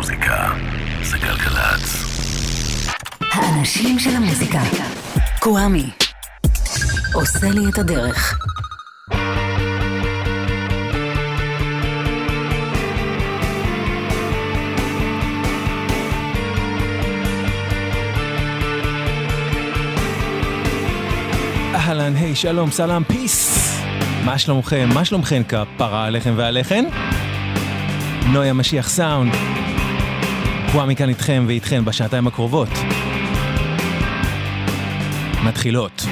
המוזיקה זה גלגלצ. האנשים של המוזיקה. קוואמי. עושה לי את הדרך. אהלן, היי, שלום, סלאם, פיס. מה שלומכם? מה שלומכם כפרה עליכם ועליכן? נויה משיח סאונד. קוואמי כאן איתכם ואיתכן בשעתיים הקרובות. מתחילות.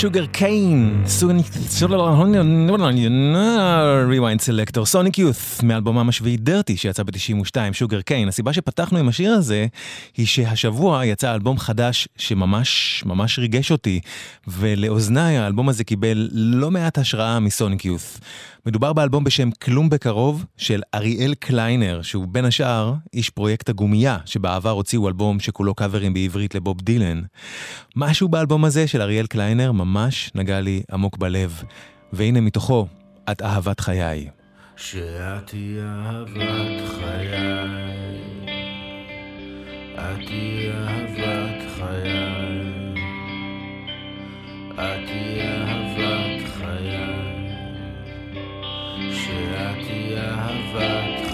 Sugar Kane, rewind selector, Sonic Youth מאלבומם השביעי Dirty שיצא ב-92, Sugar Kane. הסיבה שפתחנו עם השיר הזה היא שהשבוע יצא אלבום חדש שממש ממש ריגש אותי, ולאוזניי האלבום הזה קיבל לא מעט השראה מ Sonic Youth. מדובר באלבום בשם כלום בקרוב של אריאל קליינר, שהוא בין השאר איש פרויקט הגומייה, שבעבר הוציאו אלבום שכולו קאברים בעברית לבוב דילן. משהו באלבום הזה של אריאל קליינר ממש נגע לי עמוק בלב. והנה מתוכו, את אהבת חיי. שאת היא אהבת חיי, את היא אהבת חיי, את היא אהבת חיי, שאת היא אהבת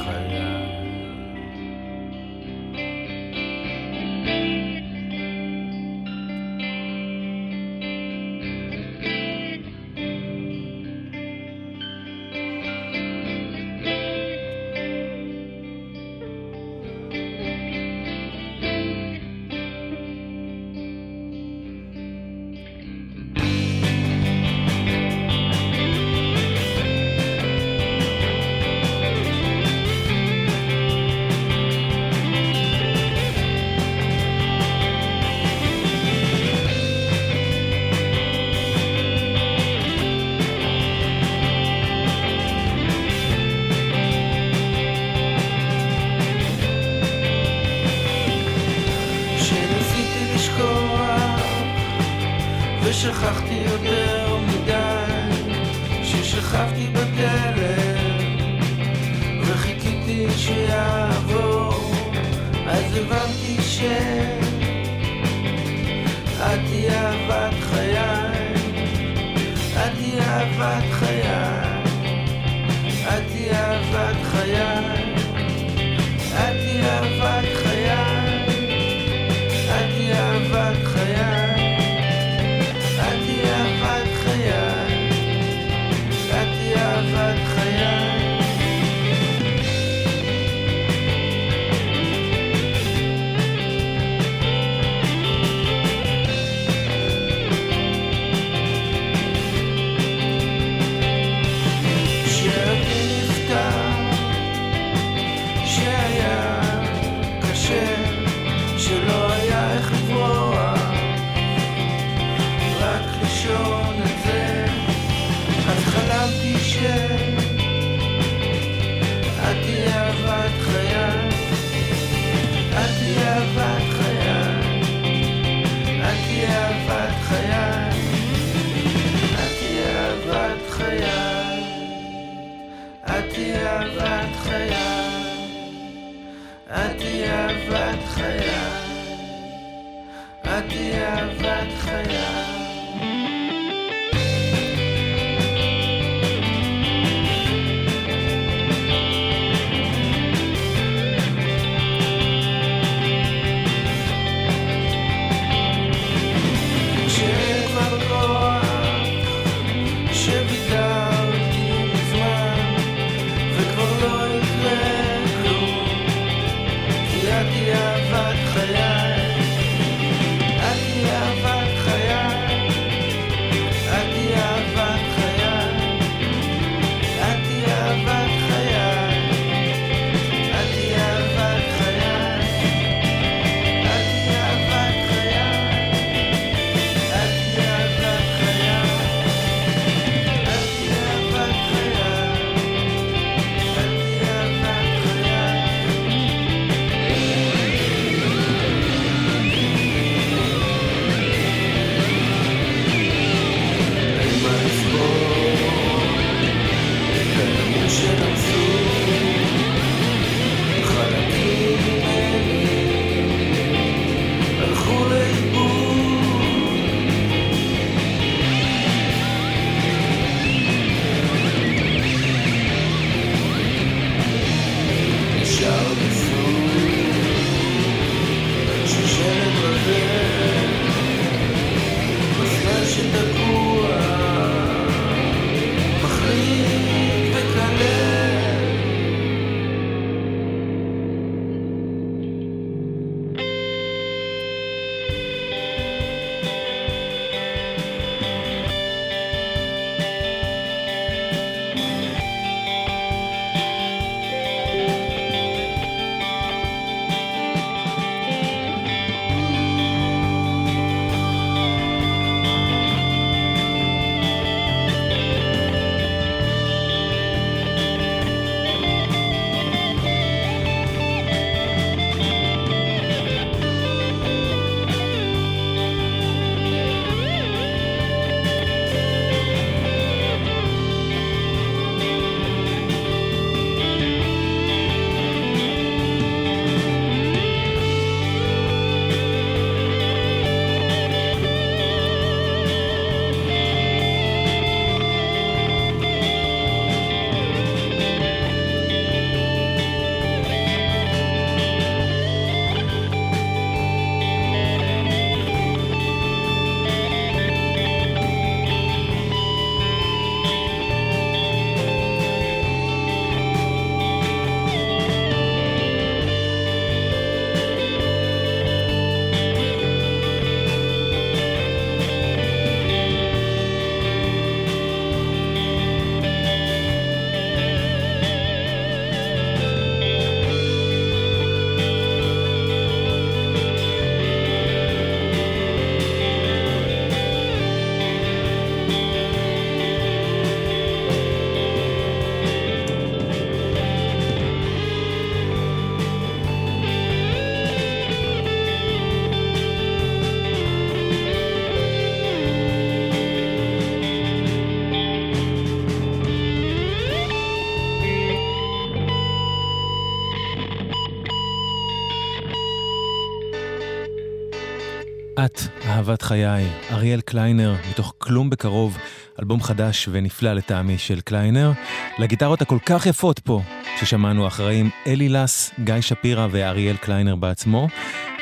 חיי, אריאל קליינר, מתוך כלום בקרוב, אלבום חדש ונפלא לטעמי של קליינר. לגיטרות הכל כך יפות פה, ששמענו אחראים אלי לס, גיא שפירא ואריאל קליינר בעצמו,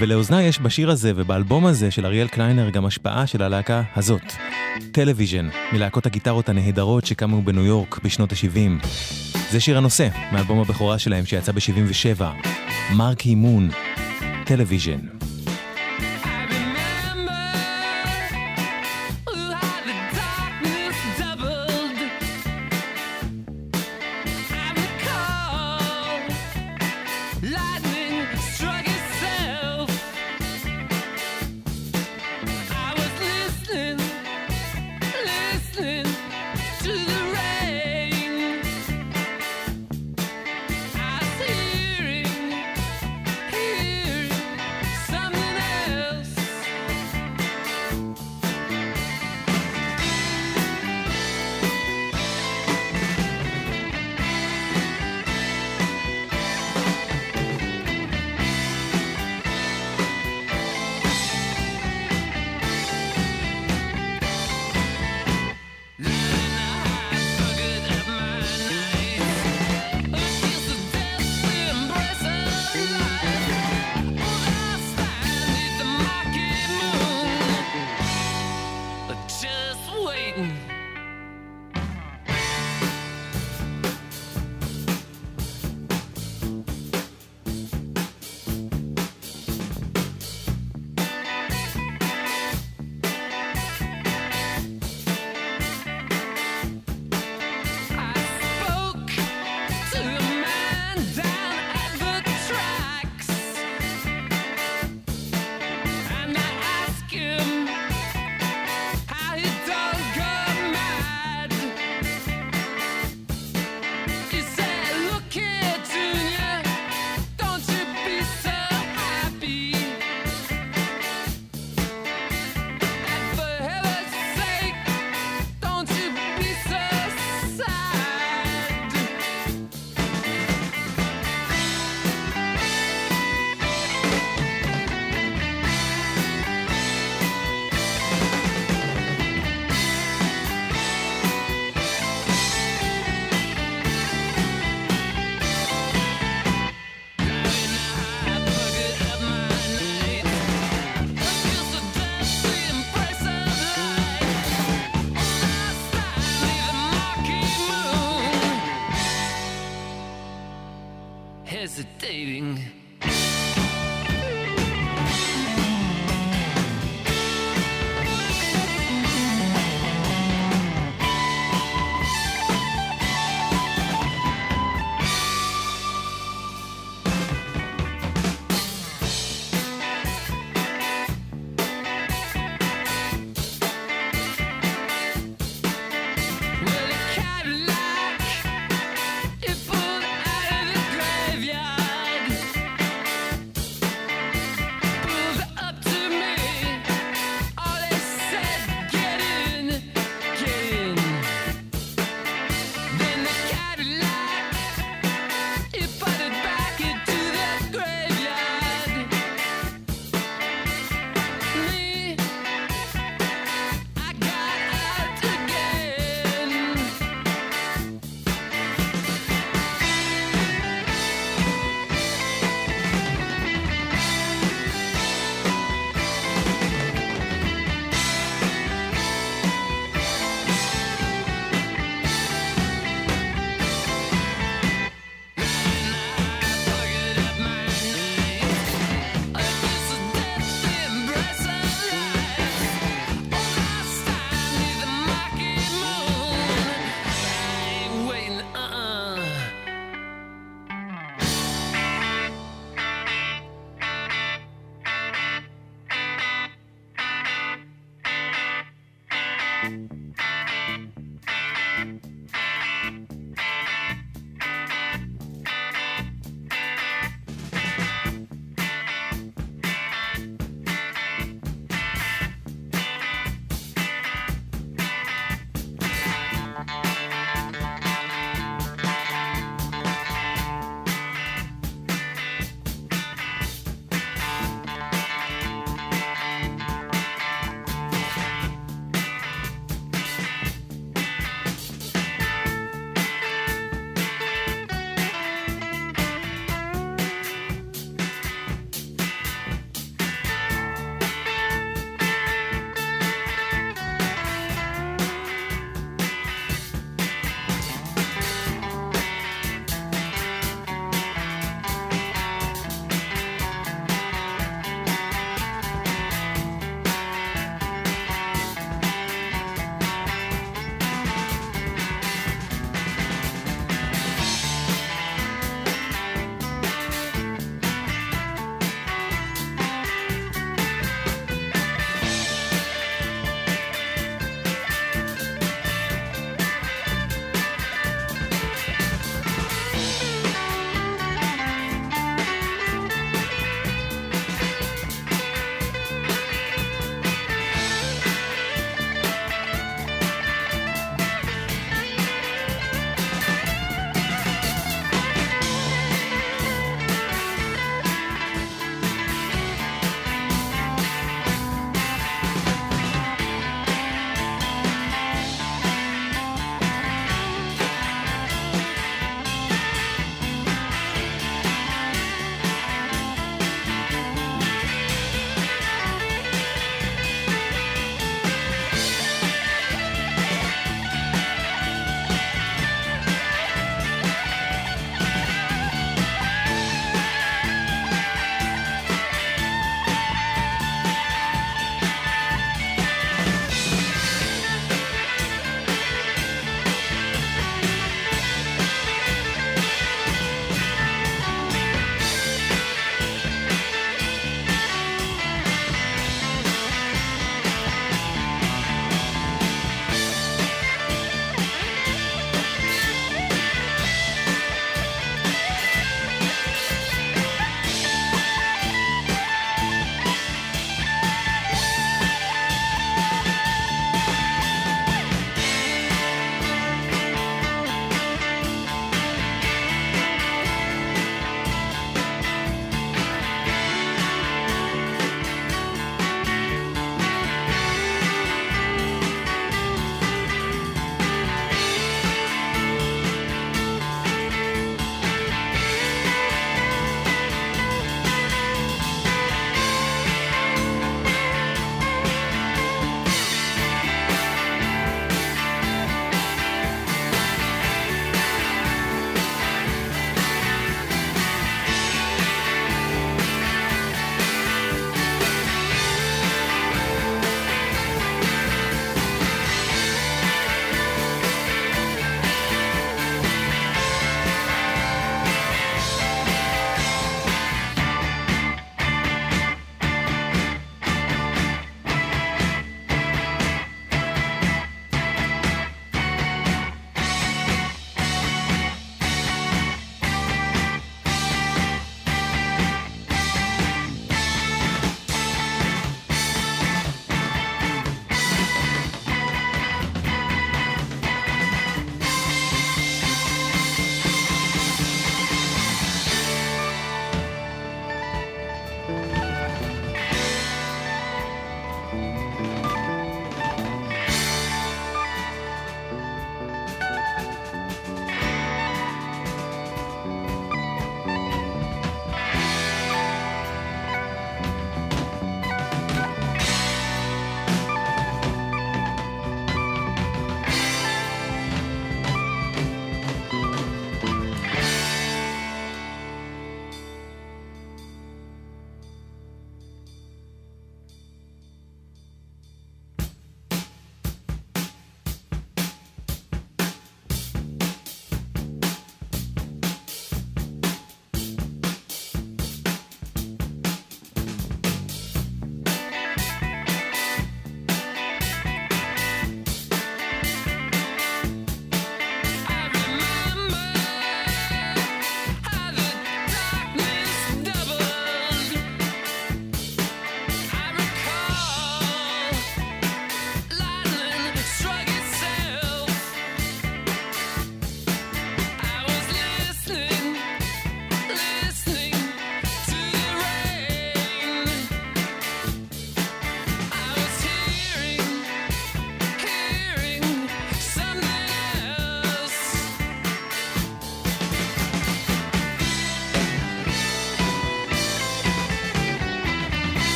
ולאוזני יש בשיר הזה ובאלבום הזה של אריאל קליינר גם השפעה של הלהקה הזאת, Television, מלהקות הגיטרות הנהדרות שקמו בניו יורק בשנות ה-70. זה שיר הנושא מאלבום הבכורה שלהם שיצא ב-77, מרקי מון, טלוויז'ן.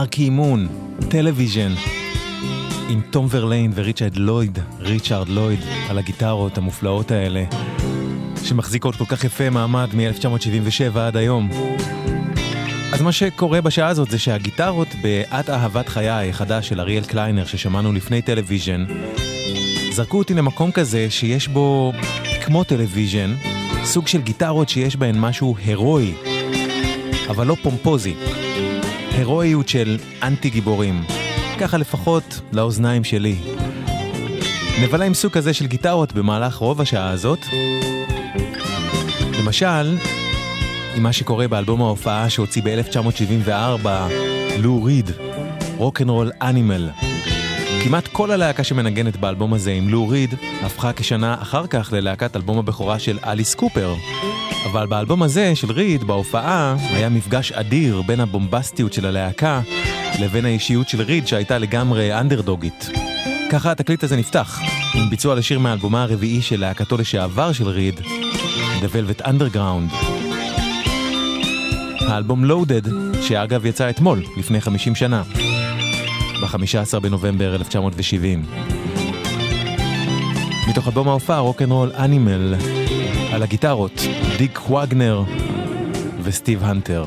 Marquee Moon, Television, עם תום ורליין וריצ'רד לויד, ריצ'רד לויד, על הגיטרות המופלאות האלה, שמחזיקות כל כך יפה מעמד מ-1977 עד היום. אז מה שקורה בשעה הזאת זה שהגיטרות ב"את אהבת חיי" החדש של אריאל קליינר ששמענו לפני Television, זרקו אותי למקום כזה שיש בו, כמו Television, סוג של גיטרות שיש בהן משהו הירואי, אבל לא פומפוזי. הירואיות של אנטי גיבורים. ככה לפחות לאוזניים שלי. נבלה עם סוג כזה של גיטרות במהלך רוב השעה הזאת. למשל, עם מה שקורה באלבום ההופעה שהוציא ב-1974, לו ריד, רוקנרול אנימל. כמעט כל הלהקה שמנגנת באלבום הזה עם לו ריד הפכה כשנה אחר כך ללהקת אלבום הבכורה של אליס קופר. אבל באלבום הזה של ריד, בהופעה, היה מפגש אדיר בין הבומבסטיות של הלהקה לבין האישיות של ריד שהייתה לגמרי אנדרדוגית. ככה התקליט הזה נפתח, עם ביצוע לשיר מהאלבומה הרביעי של להקתו לשעבר של ריד, The Velvet Underground. האלבום Loaded, שאגב יצא אתמול, לפני 50 שנה, ב-15 בנובמבר 1970. מתוך אלבום ההופעה רוקנרול אנימל, על הגיטרות, דיק ווגנר וסטיב הנטר.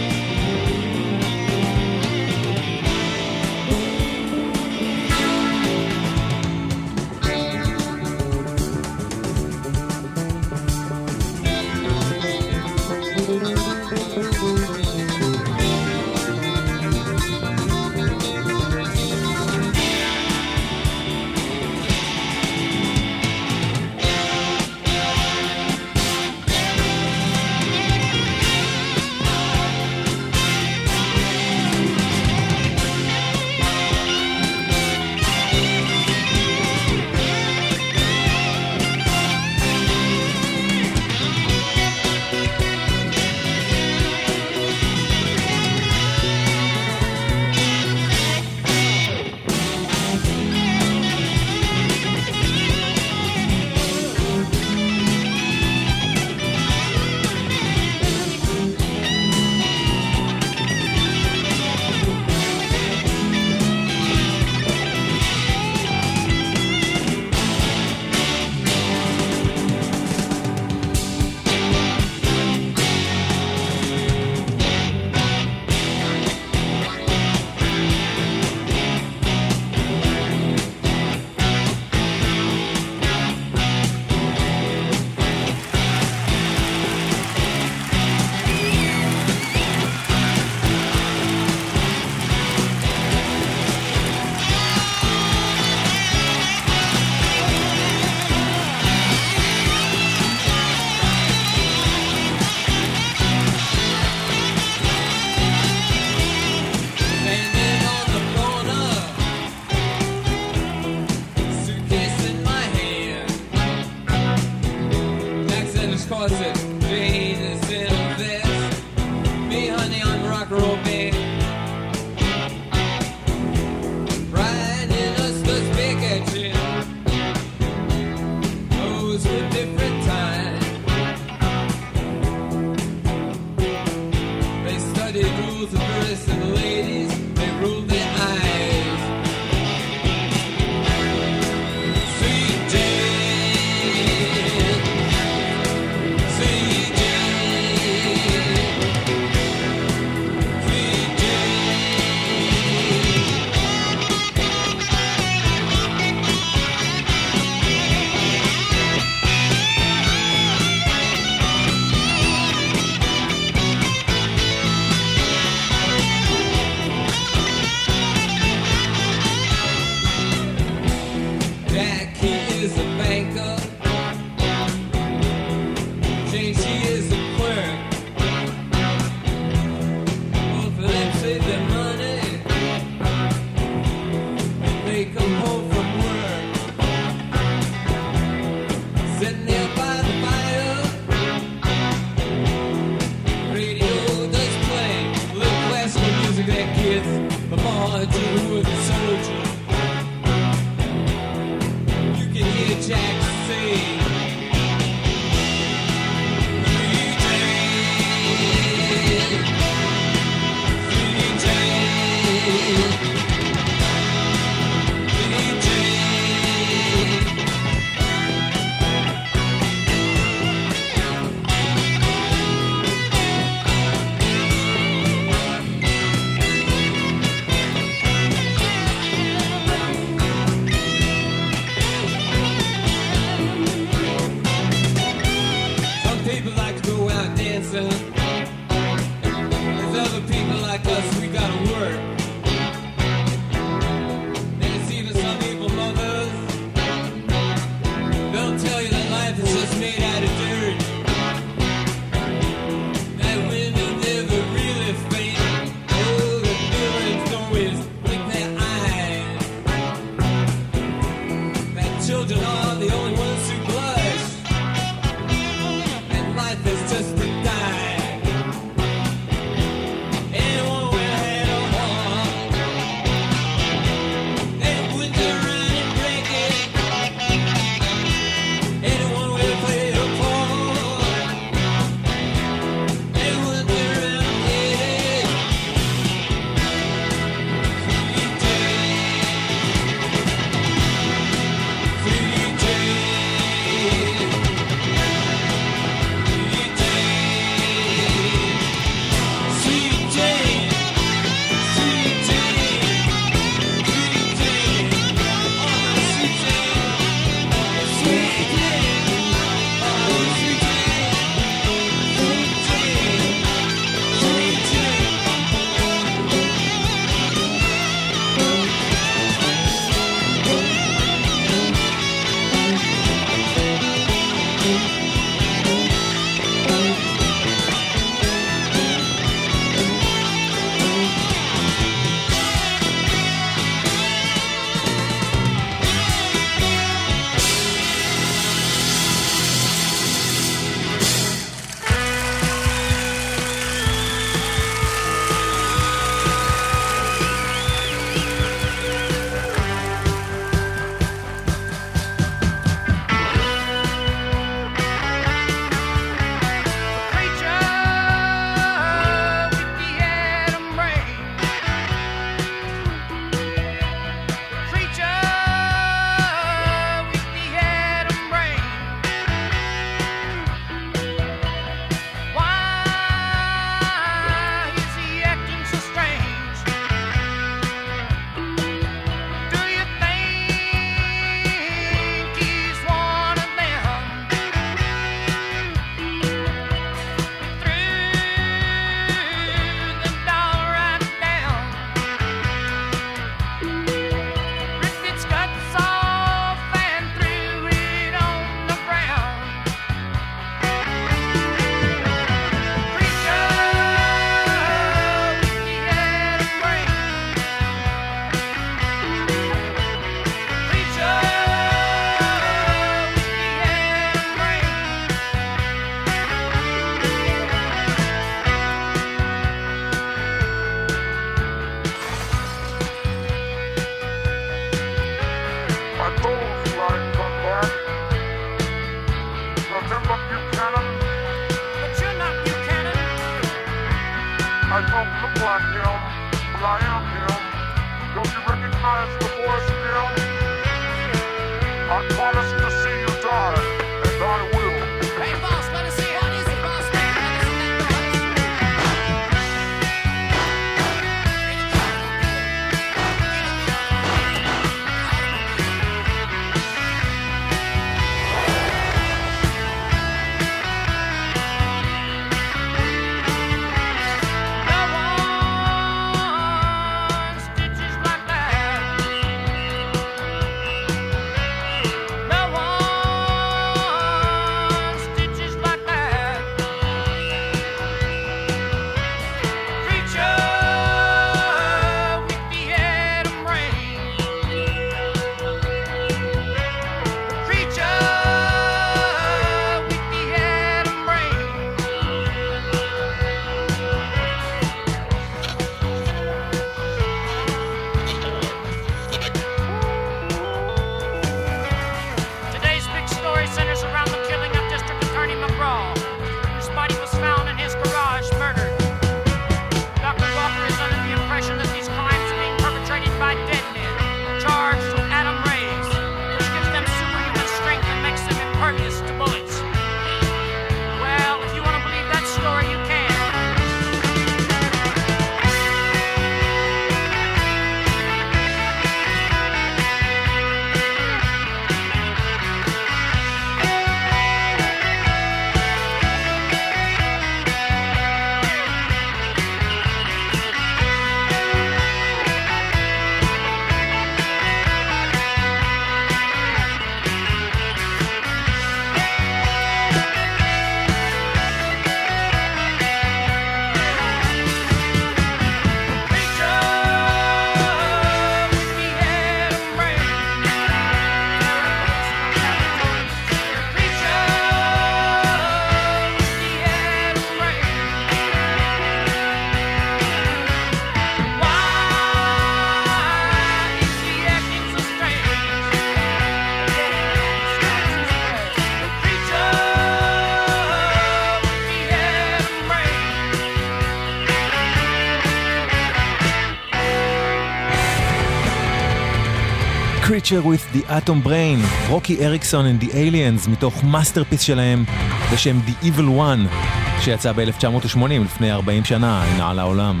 Creature with the Atom Brain, רוקי אריקסון and the Aliens, מתוך masterpiece שלהם בשם The Evil One, שיצא ב-1980, לפני 40 שנה, הנה על העולם.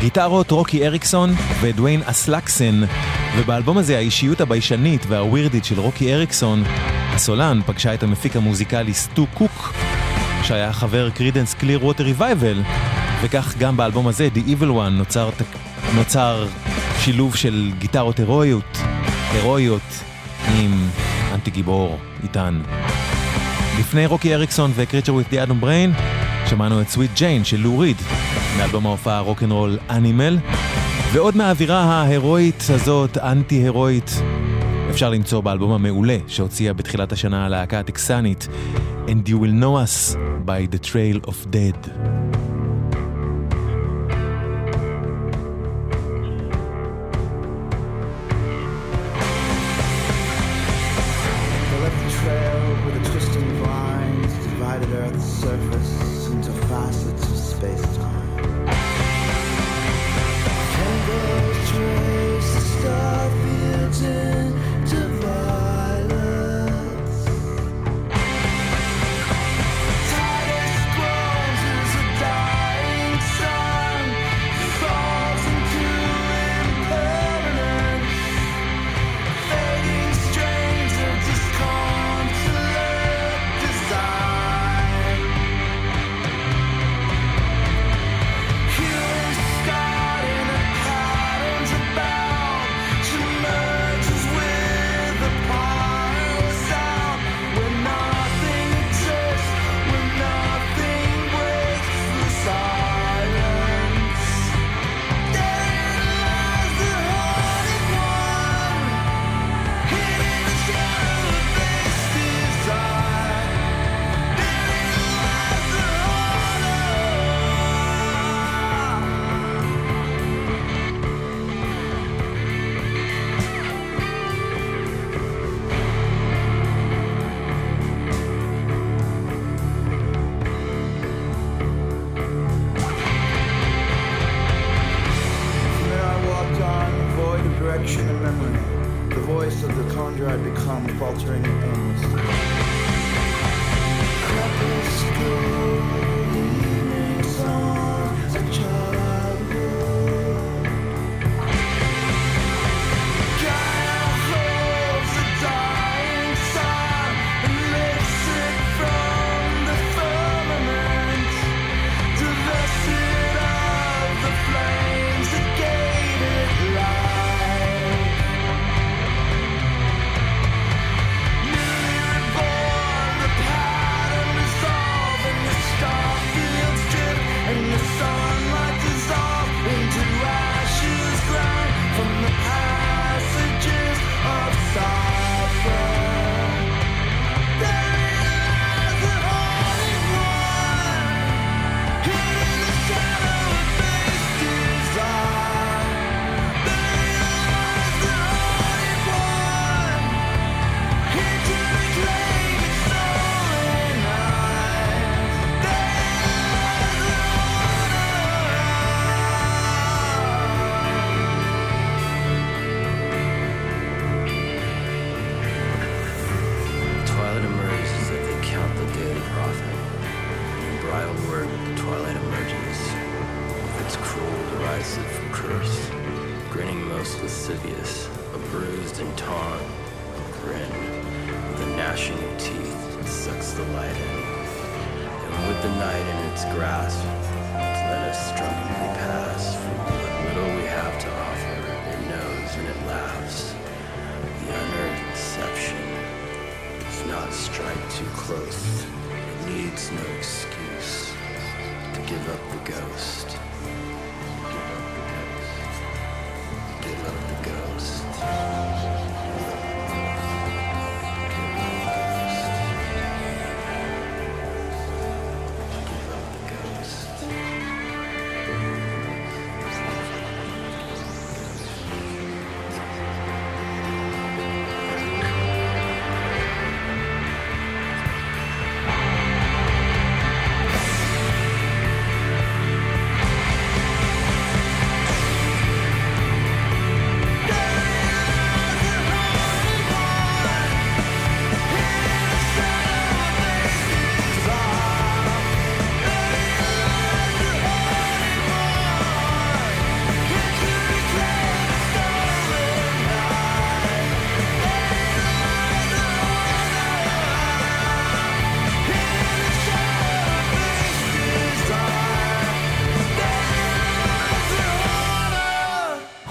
גיטרות רוקי אריקסון ודוויין אסלקסן, ובאלבום הזה האישיות הביישנית והווירדית של רוקי אריקסון, הסולן פגשה את המפיק המוזיקלי סטו קוק, שהיה חבר Creedence Clearwater Revival, וכך גם באלבום הזה, The Evil One, נוצר, נוצר שילוב של גיטרות הירואיות, הירואיות עם אנטי גיבור איתן. לפני רוקי אריקסון וקריצ'ר with the Adam Brain, שמענו את סוויט ג'יין של לו ריד, מאלבום ההופעה רוקנרול אנימל, ועוד מהאווירה ההירואית הזאת, אנטי-הירואית, אפשר למצוא באלבום המעולה שהוציאה בתחילת השנה הלהקה הטקסנית, And You Will Know Us by The Trail of Dead.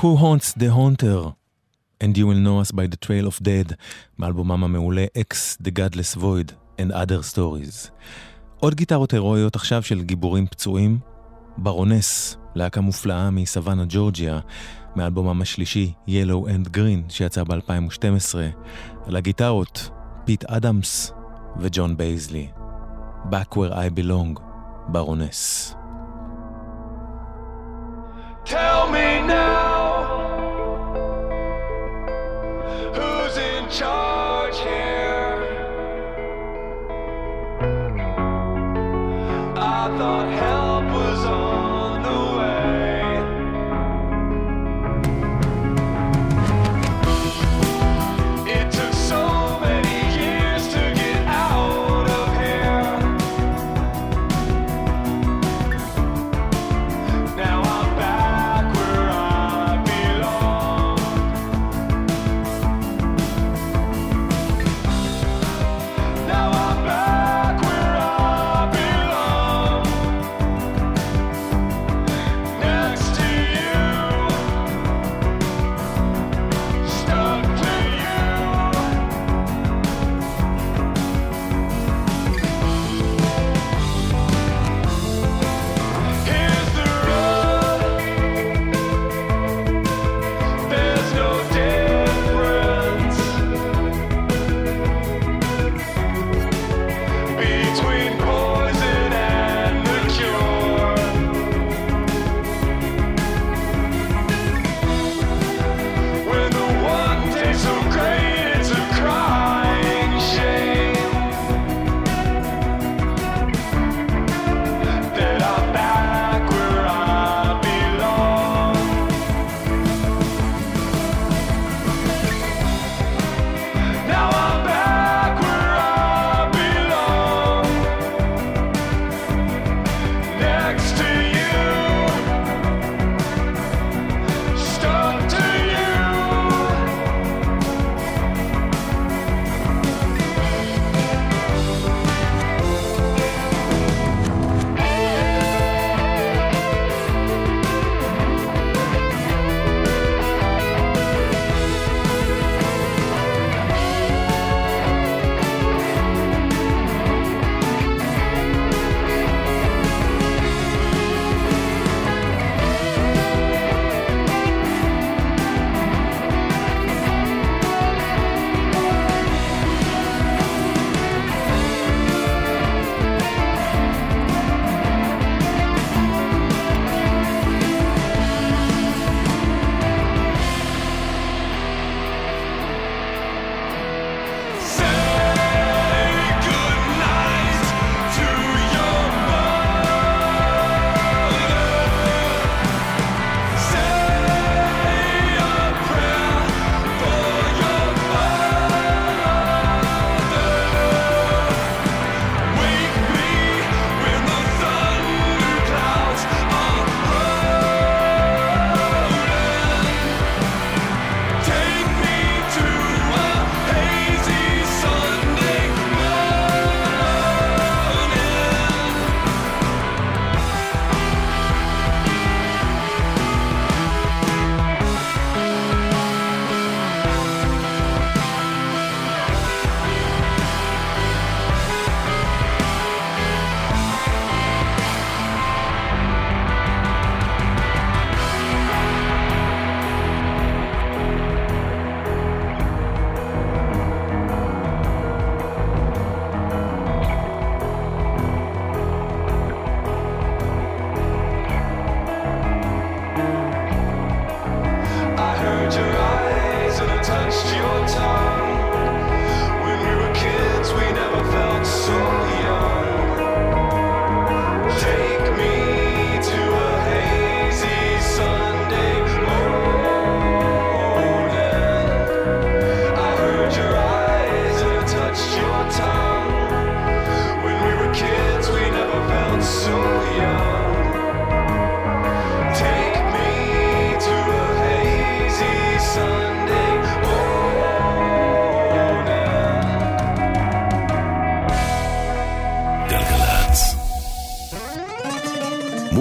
Who Haunts the Haunter? And You Will Know Us by the Trail of Dead, באלבומם המעולה X, The Godless Void and Other Stories. עוד גיטרות הירואיות עכשיו של גיבורים פצועים, Baroness, להקה מופלאה מסוואנה ג'ורג'יה, מאלבומם השלישי Yellow and Green שיצא ב-2012, על הגיטרות פיט אדמס וג'ון בייזלי. Back Where I Belong, Baroness. Thought.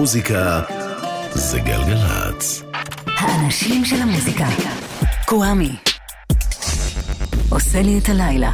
המוזיקה זה גלגלצ. האנשים של המוזיקה. קוואמי. עושה לי את הלילה.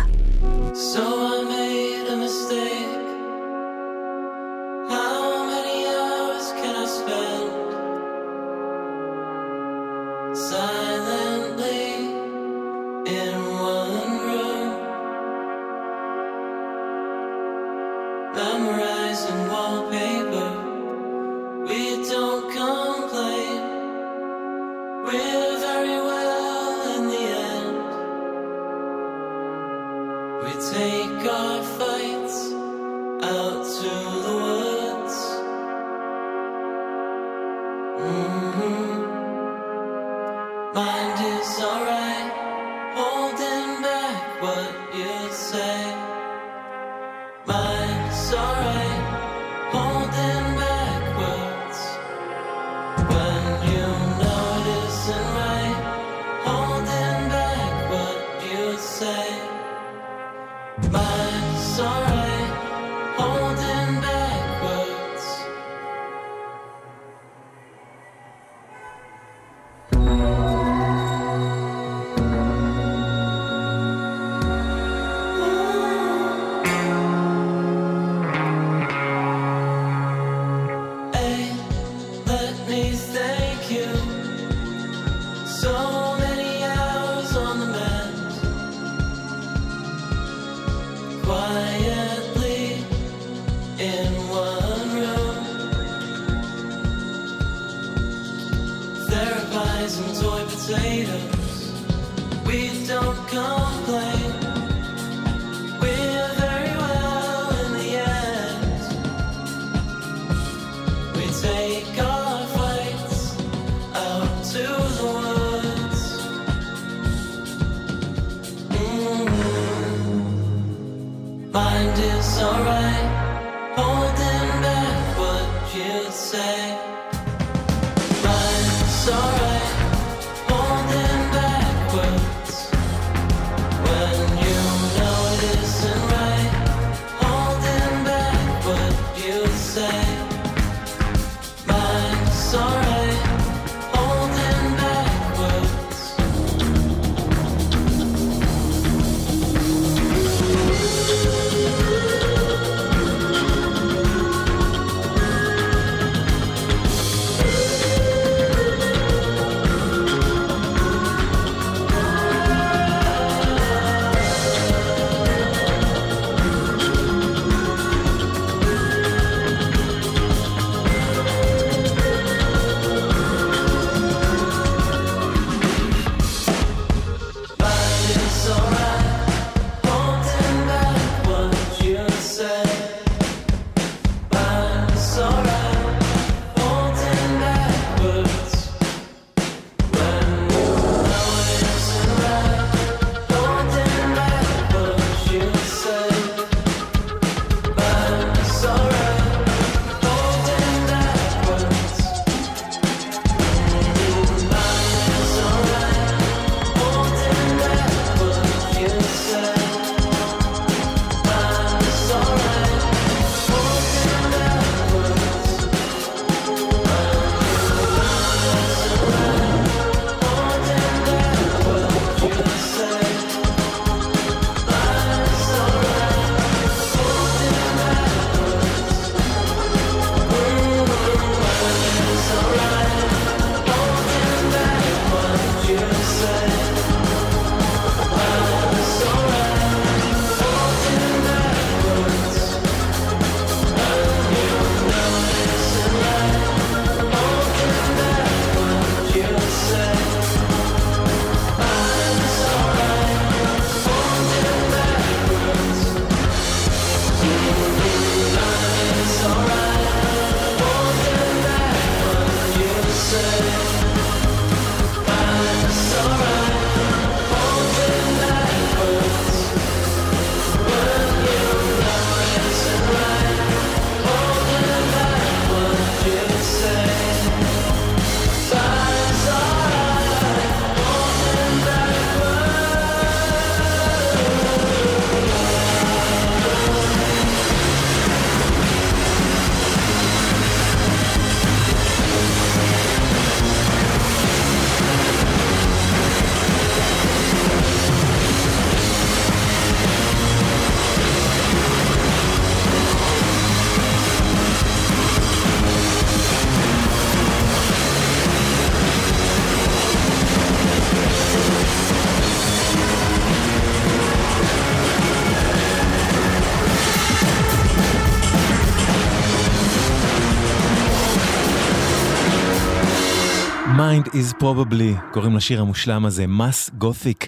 Mind is probably, קוראים לשיר המושלם הזה, מס גותיק.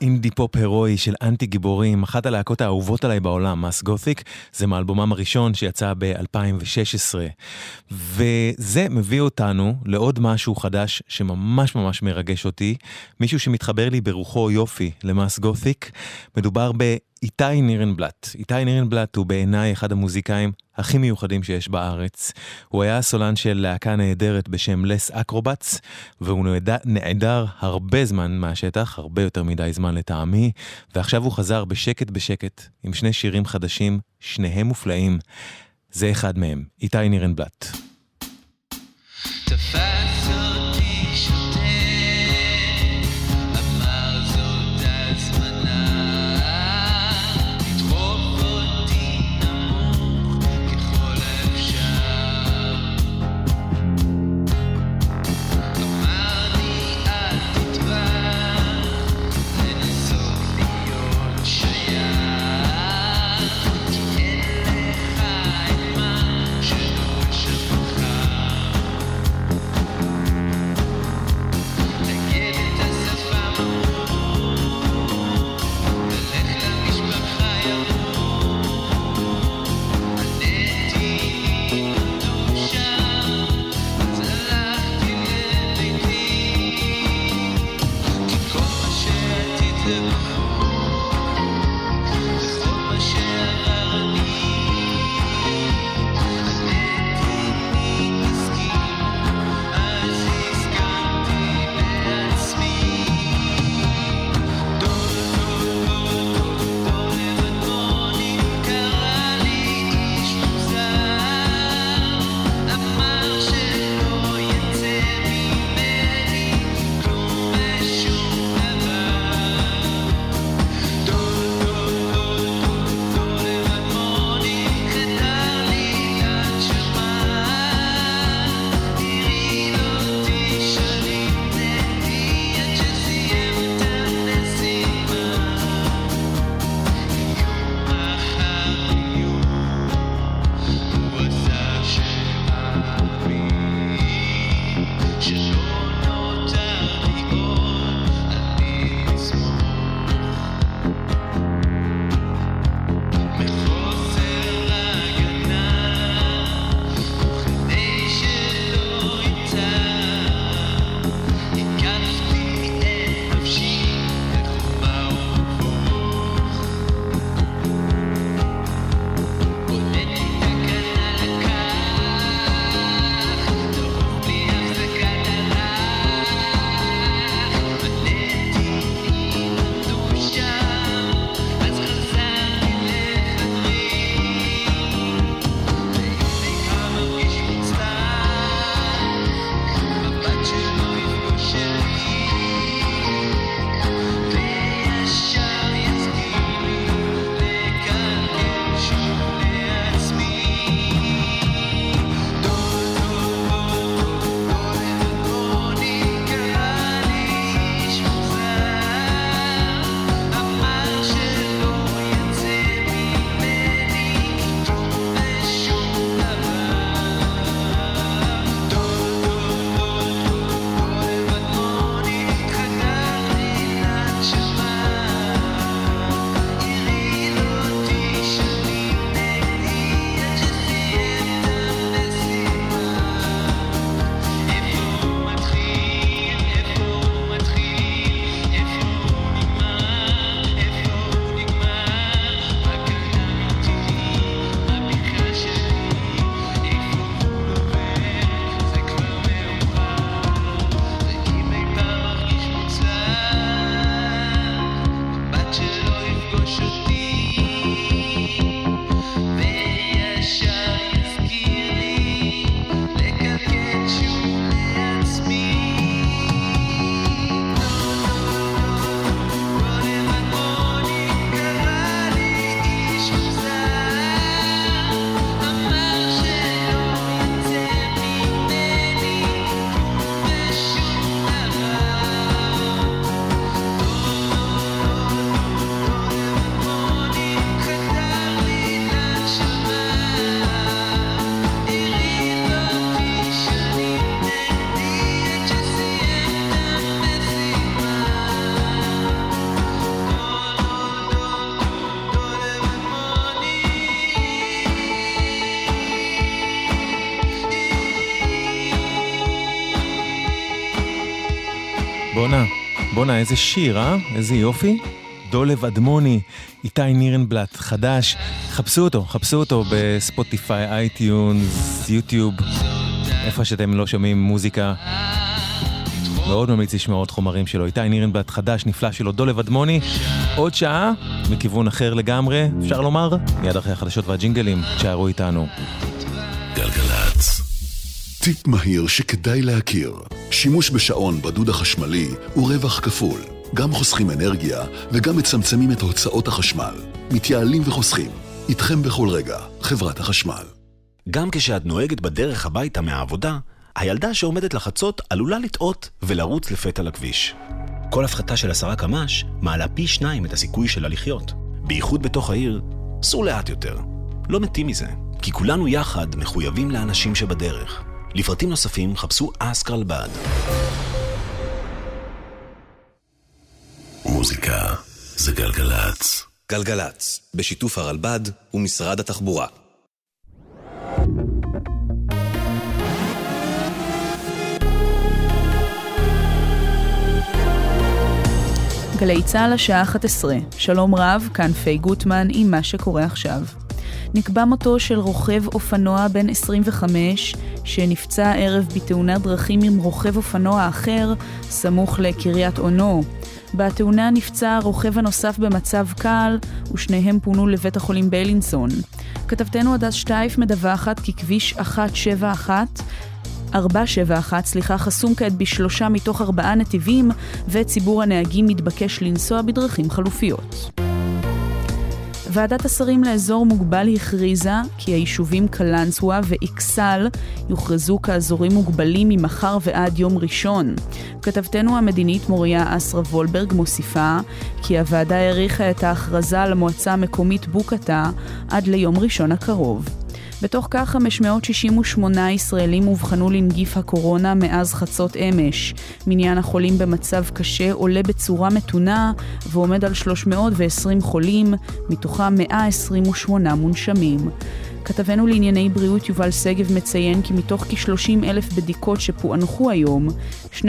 אינדי פופ הירואי של אנטי גיבורים, אחת הלהקות האהובות עליי בעולם, מס גותיק, זה מאלבומם הראשון שיצא ב-2016. וזה מביא אותנו לעוד משהו חדש שממש ממש מרגש אותי, מישהו שמתחבר לי ברוחו יופי למס גותיק, מדובר באיתי נירנבלט. איתי נירנבלט הוא בעיניי אחד המוזיקאים הכי מיוחדים שיש בארץ. הוא היה הסולן של להקה נהדרת בשם לס אקרובטס, והוא נעדר, נעדר הרבה זמן מהשטח, הרבה יותר מדי זמן לטעמי, ועכשיו הוא חזר בשקט בשקט עם שני שירים חדשים, שניהם מופלאים. זה אחד מהם, איתי נירנבלט. איזה שיר, אה? איזה יופי. דולב אדמוני, איתי נירנבלט, חדש. חפשו אותו, חפשו אותו בספוטיפיי, אייטיונס, יוטיוב, איפה שאתם לא שומעים מוזיקה. מאוד ממליץ לשמוע עוד חומרים שלו. איתי נירנבלט, חדש, נפלא שלו, דולב אדמוני. עוד שעה, מכיוון אחר לגמרי, אפשר לומר, מיד אחרי החדשות והג'ינגלים, תשארו איתנו. גלגלצ. טיפ מהיר שכדאי להכיר. שימוש בשעון בדוד החשמלי הוא רווח כפול. גם חוסכים אנרגיה וגם מצמצמים את הוצאות החשמל. מתייעלים וחוסכים. איתכם בכל רגע, חברת החשמל. גם כשאת נוהגת בדרך הביתה מהעבודה, הילדה שעומדת לחצות עלולה לטעות ולרוץ לפתע לכביש. כל הפחתה של עשרה קמ"ש מעלה פי שניים את הסיכוי שלה לחיות. בייחוד בתוך העיר, סעו לאט יותר. לא מתים מזה, כי כולנו יחד מחויבים לאנשים שבדרך. לפרטים נוספים חפשו אסק רלב"ד. מוזיקה זה גלגלצ. גלגלצ, בשיתוף הרלב"ד ומשרד התחבורה. גלי צה"ל השעה 11, שלום רב, כאן פיי גוטמן עם מה שקורה עכשיו. נקבע מותו של רוכב אופנוע בן 25 שנפצע הערב בתאונת דרכים עם רוכב אופנוע אחר סמוך לקריית אונו. בתאונה נפצע הרוכב הנוסף במצב קל ושניהם פונו לבית החולים ביילינסון. כתבתנו הדס שטייף מדווחת כי כביש 171 471, סליחה, חסום כעת בשלושה מתוך ארבעה נתיבים, וציבור הנהגים מתבקש לנסוע בדרכים חלופיות. ועדת השרים לאזור מוגבל הכריזה כי היישובים קלנסווה ואיכסל יוכרזו כאזורים מוגבלים ממחר ועד יום ראשון. כתבתנו המדינית מוריה אסרה וולברג מוסיפה כי הוועדה האריכה את ההכרזה על המועצה המקומית בוקעתה עד ליום ראשון הקרוב. בתוך כך 568 ישראלים אובחנו לנגיף הקורונה מאז חצות אמש. מניין החולים במצב קשה עולה בצורה מתונה ועומד על 320 חולים, מתוכם 128 מונשמים. כתבנו לענייני בריאות יובל שגב מציין כי מתוך כ-30 אלף בדיקות שפוענחו היום, 2%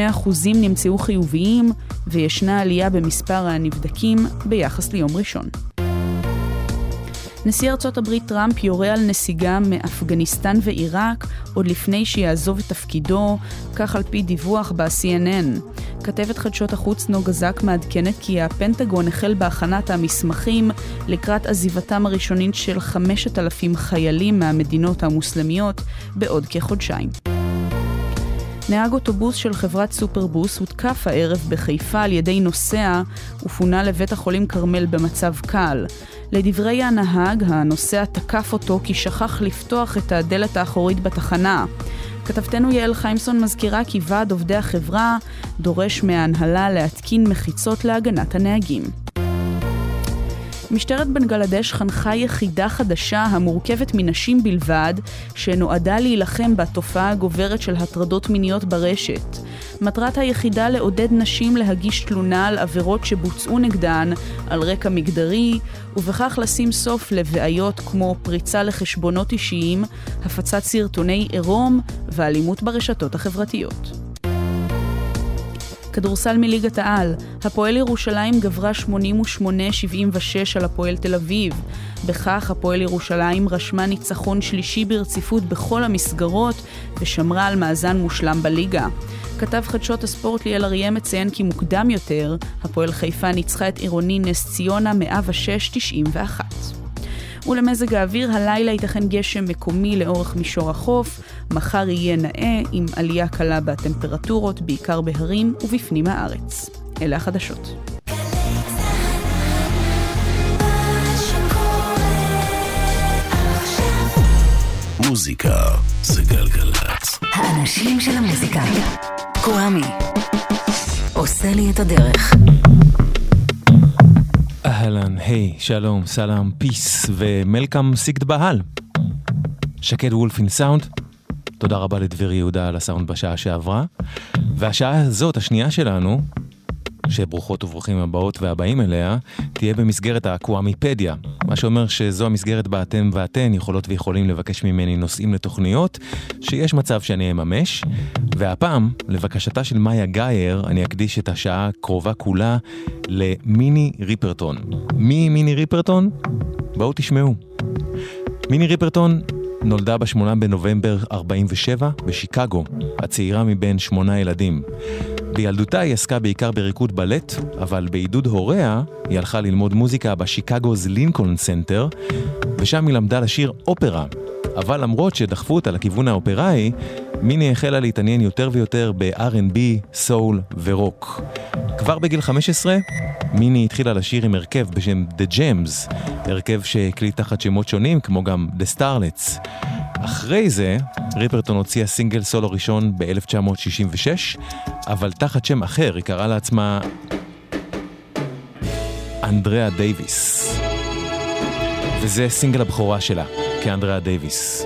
נמצאו חיוביים וישנה עלייה במספר הנבדקים ביחס ליום ראשון. נשיא ארצות הברית טראמפ יורה על נסיגה מאפגניסטן ועיראק עוד לפני שיעזוב את תפקידו, כך על פי דיווח ב-CNN. כתבת חדשות החוץ נוגה זק מעדכנת כי הפנטגון החל בהכנת המסמכים לקראת עזיבתם הראשונית של 5,000 חיילים מהמדינות המוסלמיות בעוד כחודשיים. נהג אוטובוס של חברת סופרבוס הותקף הערב בחיפה על ידי נוסע ופונה לבית החולים כרמל במצב קל. לדברי הנהג, הנוסע תקף אותו כי שכח לפתוח את הדלת האחורית בתחנה. כתבתנו יעל חיימסון מזכירה כי ועד עובדי החברה דורש מההנהלה להתקין מחיצות להגנת הנהגים. משטרת בנגלדש חנכה יחידה חדשה המורכבת מנשים בלבד, שנועדה להילחם בתופעה הגוברת של הטרדות מיניות ברשת. מטרת היחידה לעודד נשים להגיש תלונה על עבירות שבוצעו נגדן על רקע מגדרי, ובכך לשים סוף לבעיות כמו פריצה לחשבונות אישיים, הפצת סרטוני עירום ואלימות ברשתות החברתיות. כדורסל מליגת העל, הפועל ירושלים גברה 88-76 על הפועל תל אביב. בכך הפועל ירושלים רשמה ניצחון שלישי ברציפות בכל המסגרות ושמרה על מאזן מושלם בליגה. כתב חדשות הספורט ליאל אריה מציין כי מוקדם יותר, הפועל חיפה ניצחה את עירוני נס ציונה 106-91. ולמזג האוויר, הלילה ייתכן גשם מקומי לאורך מישור החוף, מחר יהיה נאה עם עלייה קלה בטמפרטורות, בעיקר בהרים ובפנים הארץ. אלה החדשות. מוזיקה זה גלגלצ. האנשים של המוזיקה. קוואמי. עושה לי את הדרך. אהלן, היי, שלום, סלאם, פיס ומלקאם סיגד בהל. שקד וולפין סאונד, תודה רבה לדביר יהודה על הסאונד בשעה שעברה. והשעה הזאת, השנייה שלנו, שברוכות וברוכים הבאות והבאים אליה, תהיה במסגרת הקוואמיפדיה, מה שאומר שזו המסגרת בה אתם ואתן יכולות ויכולים לבקש ממני נושאים לתוכניות, שיש מצב שאני אממש, והפעם, לבקשתה של מאיה גאייר, אני אקדיש את השעה הקרובה כולה למיני ריפרטון. מי מיני ריפרטון? בואו תשמעו. מיני ריפרטון נולדה ב-8 בנובמבר 47 בשיקגו, הצעירה מבין שמונה ילדים. בילדותה היא עסקה בעיקר בריקוד בלט, אבל בעידוד הוריה היא הלכה ללמוד מוזיקה ב Chicago's Lincoln Center, ושם היא למדה לשיר אופרה. אבל למרות שדחפו אותה לכיוון האופראי, מיני החלה להתעניין יותר ויותר ב-R&B, סול ורוק. כבר בגיל 15, מיני התחילה לשיר עם הרכב בשם The Gems, הרכב שהקליט תחת שמות שונים, כמו גם The Starlets. אחרי זה, ריפרטון הוציאה סינגל סולו ראשון ב-1966, אבל תחת שם אחר, היא קראה לעצמה אנדריאה דייוויס. וזה סינגל הבכורה שלה, כאנדריאה דייוויס.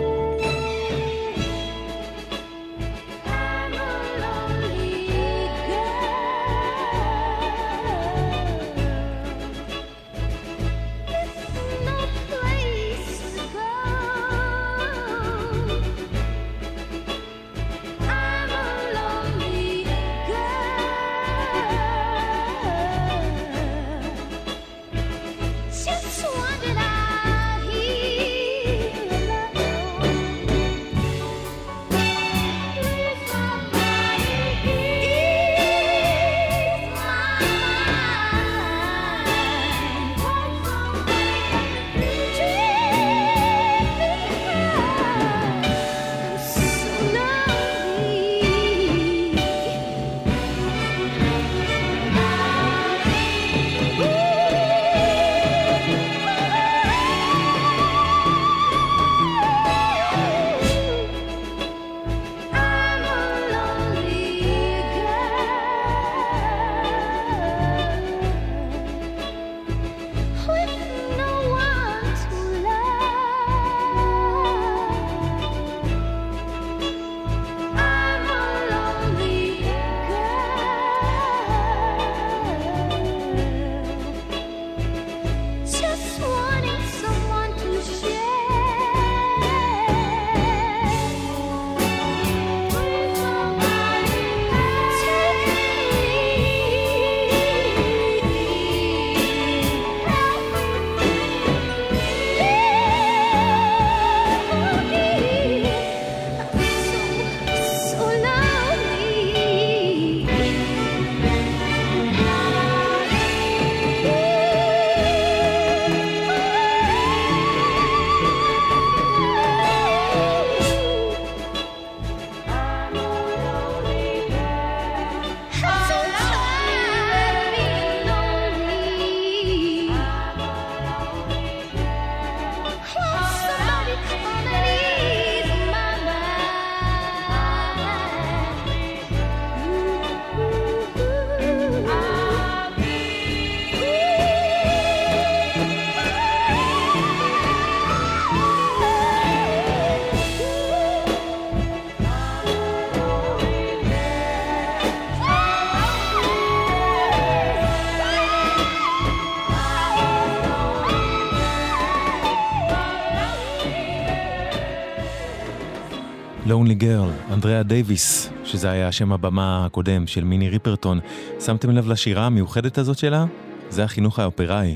Lonely Girl, אנדריאה דייוויס, שזה היה שם הבמה הקודם של מיני ריפרטון. שמתם לב לשירה המיוחדת הזאת שלה? זה החינוך האופראי.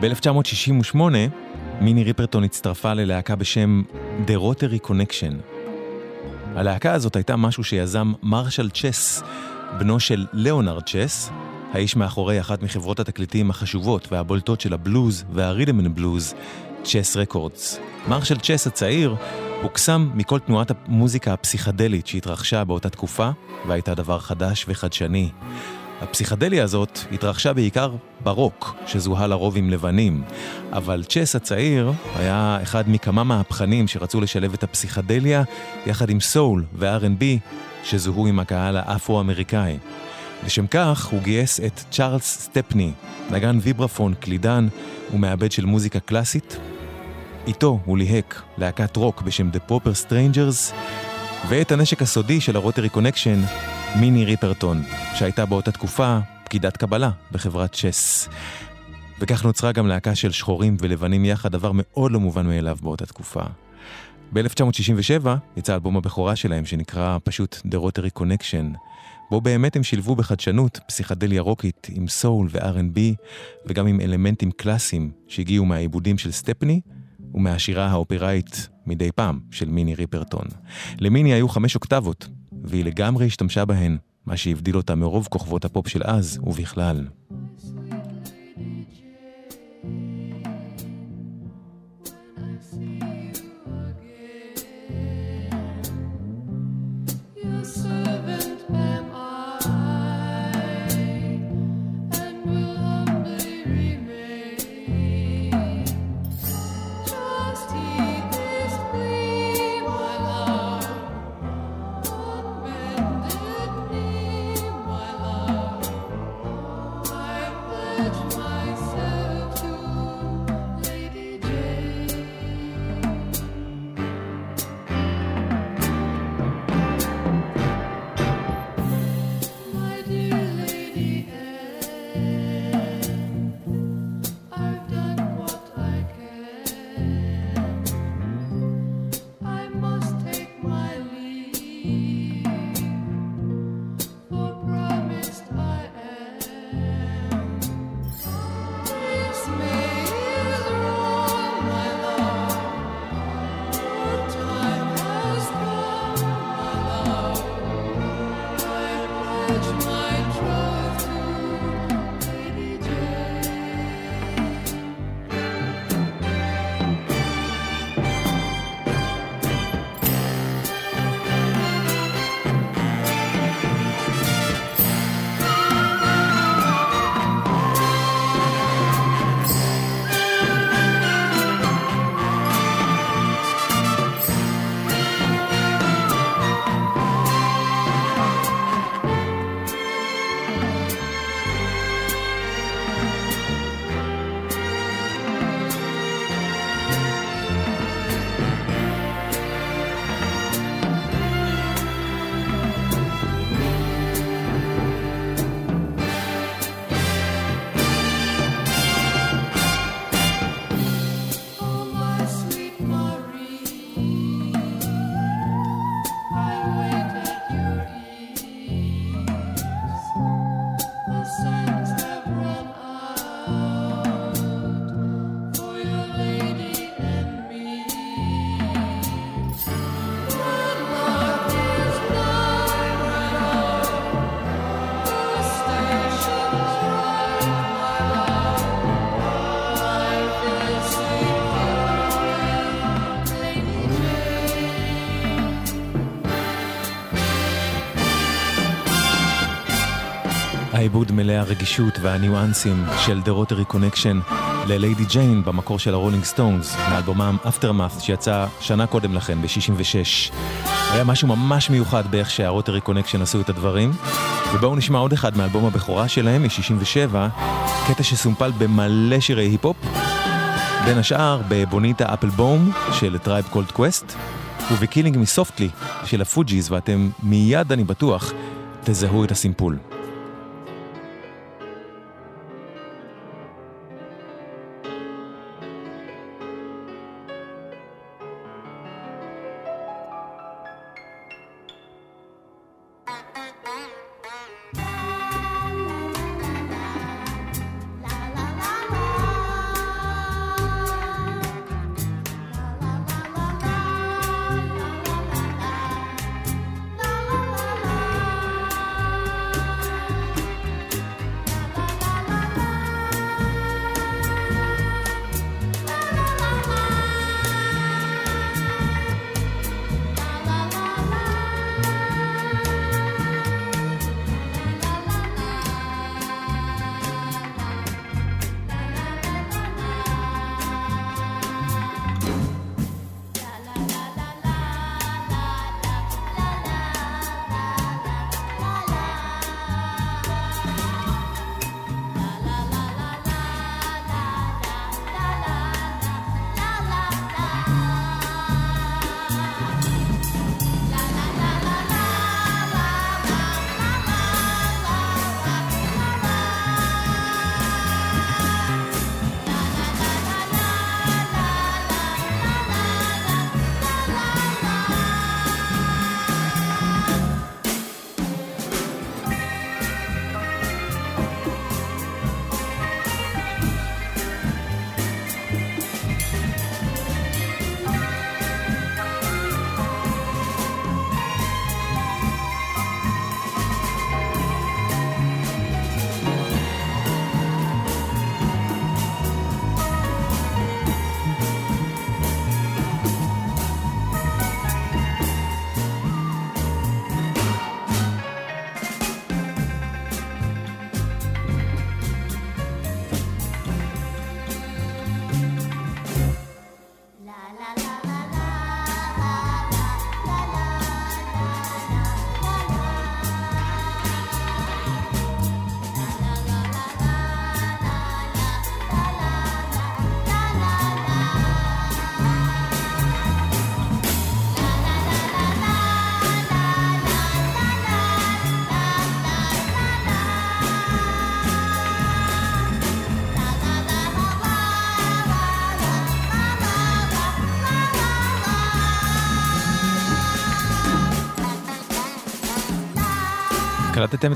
ב-1968 מיני ריפרטון הצטרפה ללהקה בשם The Rotary Connection. הלהקה הזאת הייתה משהו שיזם מרשל צ'ס, בנו של ליאונרד צ'ס, האיש מאחורי אחת מחברות התקליטים החשובות והבולטות של הבלוז והרידמן בלוז, צ'ס רקורדס. מרשל צ'ס הצעיר הוקסם מכל תנועת המוזיקה הפסיכדלית שהתרחשה באותה תקופה, והייתה דבר חדש וחדשני. הפסיכדליה הזאת התרחשה בעיקר ברוק, שזוהה לרוב עם לבנים, אבל צ'ס הצעיר היה אחד מכמה מהפכנים שרצו לשלב את הפסיכדליה יחד עם סול ו-R&B, שזוהו עם הקהל האפרו-אמריקאי. לשם כך הוא גייס את צ'ארלס סטפני, נגן ויברפון, קלידן ומעבד של מוזיקה קלאסית. איתו הוא ליהק להקת רוק בשם The Proper Strangers, ואת הנשק הסודי של ה Rotary Connection, מיני ריפרטון, שהייתה באותה תקופה פקידת קבלה בחברת Chess. וכך נוצרה גם להקה של שחורים ולבנים יחד, דבר מאוד לא מובן מאליו באותה תקופה. ב-1967 יצא אלבום הבכורה שלהם שנקרא פשוט The Rotary Connection, בו באמת הם שילבו בחדשנות פסיכדליה רוקית עם סול ו-R&B וגם עם אלמנטים קלאסיים שהגיעו מהעיבודים של סטפני ומהשירה האופראית מדי פעם של מיני ריפרטון. למיני היו חמש אוקטבות, והיא לגמרי השתמשה בהן, מה שהבדיל אותה מרוב כוכבות הפופ של אז ובכלל. הרגישות והניואנסים של The Rotary Connection ל Lady Jane במקור של הרולינג סטונס, מאלבומם Aftermath שיצא שנה קודם לכן, ב-66. היה משהו ממש מיוחד באיך שה Rotary Connection עשו את הדברים. ובואו נשמע עוד אחד מאלבום הבכורה שלהם, מ-67, קטע שסומפל במלא שירי היפ-הופ, בין השאר ב Bonita Applebum של Tribe Called Quest, וב Killing Me Softly של ה Fugees, ואתם מיד, אני בטוח, תזהו את הסימפול.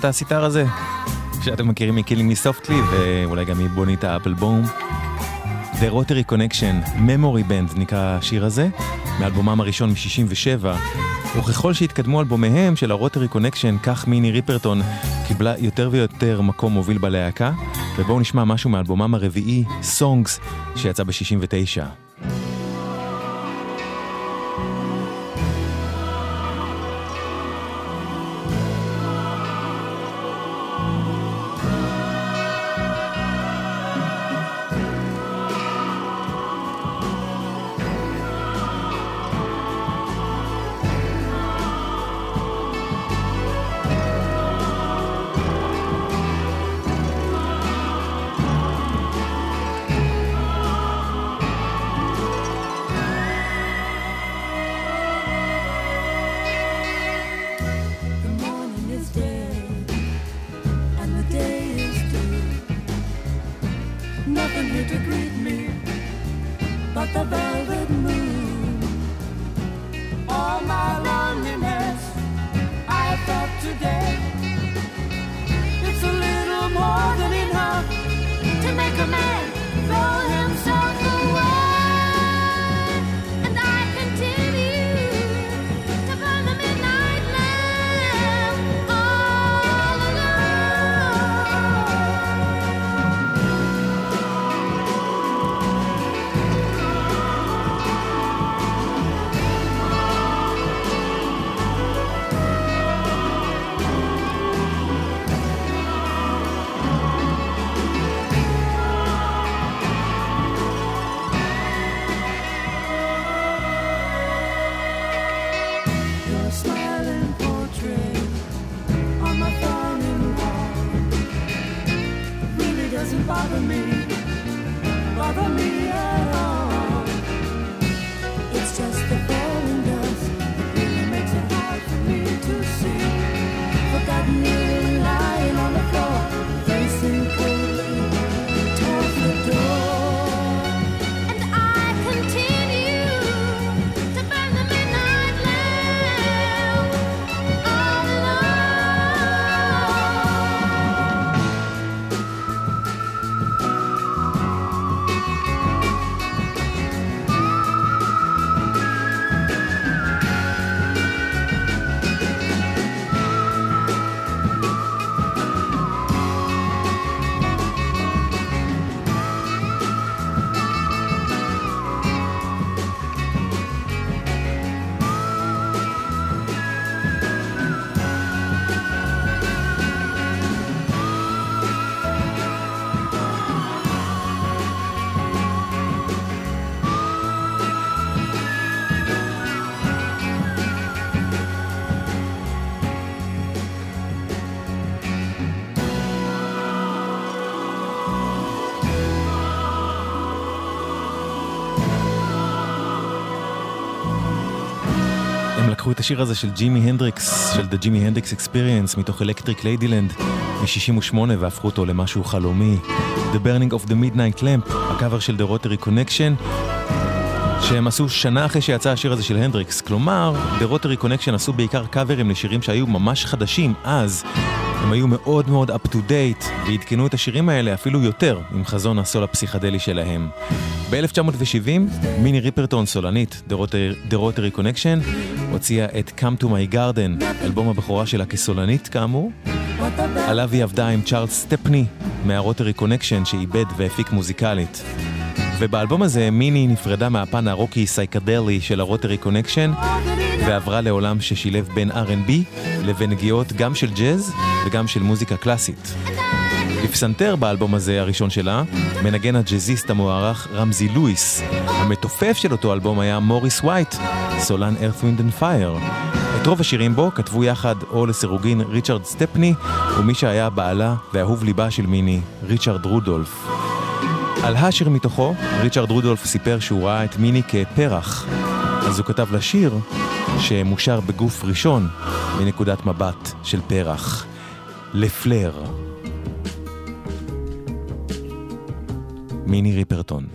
את הסיטר הזה? שאתם מכירים Me Softly ואולי גם מ Bonita Applebum. The Rotary Connection, Memory Band נקרא השיר הזה, מאלבומם הראשון מ-67, וככל שהתקדמו אלבומיהם של ה Rotary Connection, כך מיני ריפרטון קיבלה יותר ויותר מקום מוביל בלהקה, ובואו נשמע משהו מאלבומם הרביעי, Songs, שיצא ב-69. את השיר הזה של ג'ימי הנדריקס, של The Jimmy Hendrix Experience, מתוך Electric Ladyland מ-68 והפכו אותו למשהו חלומי. The Burning of the Midnight Lamp, הקאבר של The Rotary Connection, שהם עשו שנה אחרי שיצא השיר הזה של הנדריקס. כלומר, The Rotary Connection עשו בעיקר קאברים לשירים שהיו ממש חדשים אז. הם היו מאוד מאוד up to date, ועדכנו את השירים האלה אפילו יותר עם חזון הסול הפסיכדלי שלהם. ב-1970, מיני ריפרטון סולנית, The Rotary, The Rotary Connection, הוציאה את Come to My Garden, אלבום הבכורה שלה כסולנית כאמור. עליו היא עבדה עם צ'ארלס סטפני מה Rotary Connection שעיבד והפיק מוזיקלית. ובאלבום הזה מיני נפרדה מהפן הרוקי סייקדלי של ה Rotary Connection ועברה לעולם ששילב בין R&B לבין נגיעות גם של ג'אז וגם של מוזיקה קלאסית. בפסנתר באלבום הזה הראשון שלה מנגן הג'אזיסט המוערך רמזי לואיס. המתופף של אותו אלבום היה מוריס וייט, סולן earth wind and fire. את רוב השירים בו כתבו יחד או לסירוגין ריצ'רד סטפני ומי שהיה בעלה ואהוב ליבה של מיני, ריצ'רד רודולף. על השיר מתוכו, ריצ'רד רודולף סיפר שהוא ראה את מיני כפרח, אז הוא כתב לשיר שמושר בגוף ראשון מנקודת מבט של פרח. לפלר. מיני ריפרטון.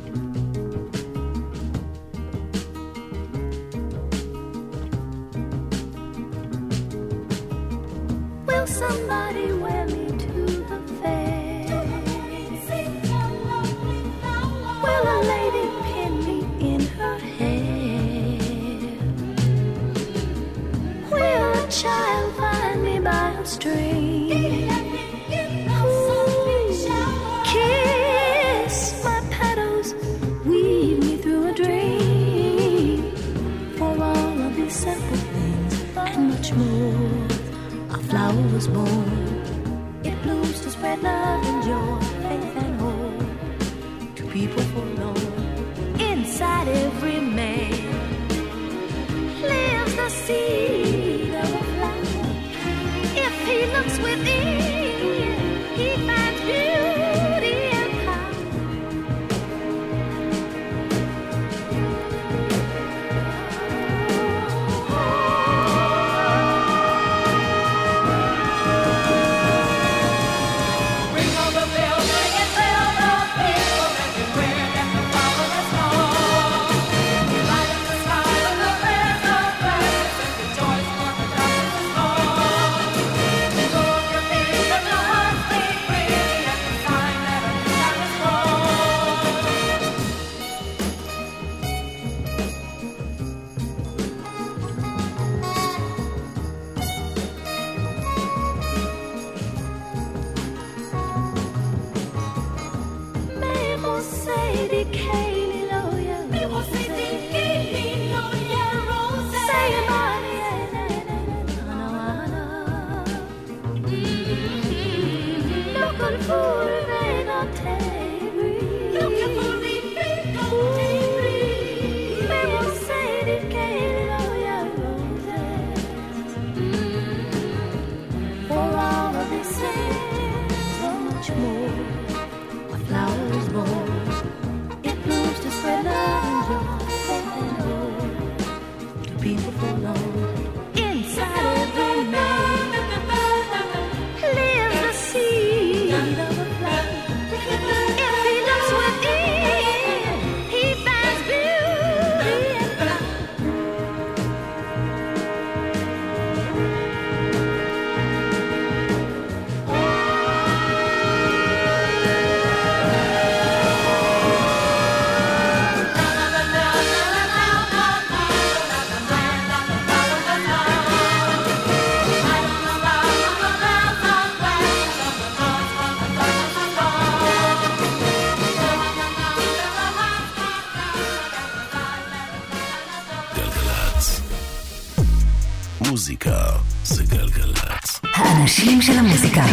מוזיקה זה גלגלצ. האנשים של המוזיקה.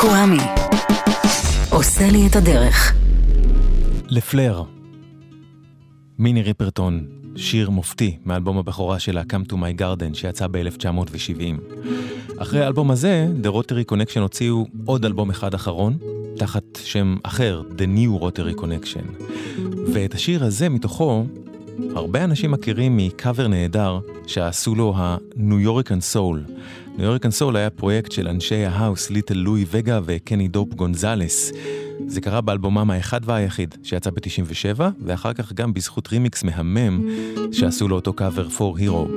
קוואמי. עושה לי את הדרך. לפלר. מיני ריפרטון, שיר מופתי מאלבום הבכורה שלה Come to my garden שיצא ב-1970. אחרי האלבום הזה, The Rotary Connection הוציאו עוד אלבום אחד אחרון, תחת שם אחר, The New Rotary Connection. ואת השיר הזה מתוכו, הרבה אנשים מכירים מקאבר נהדר שעשו לו ה Nuyorican Soul. Nuyorican Soul היה פרויקט של אנשי ההאוס ליטל לואי וגה וקני דופ גונזלס. זה קרה באלבומם האחד והיחיד שיצא ב-97, ואחר כך גם בזכות רימיקס מהמם שעשו לו אותו קאבר 4hero.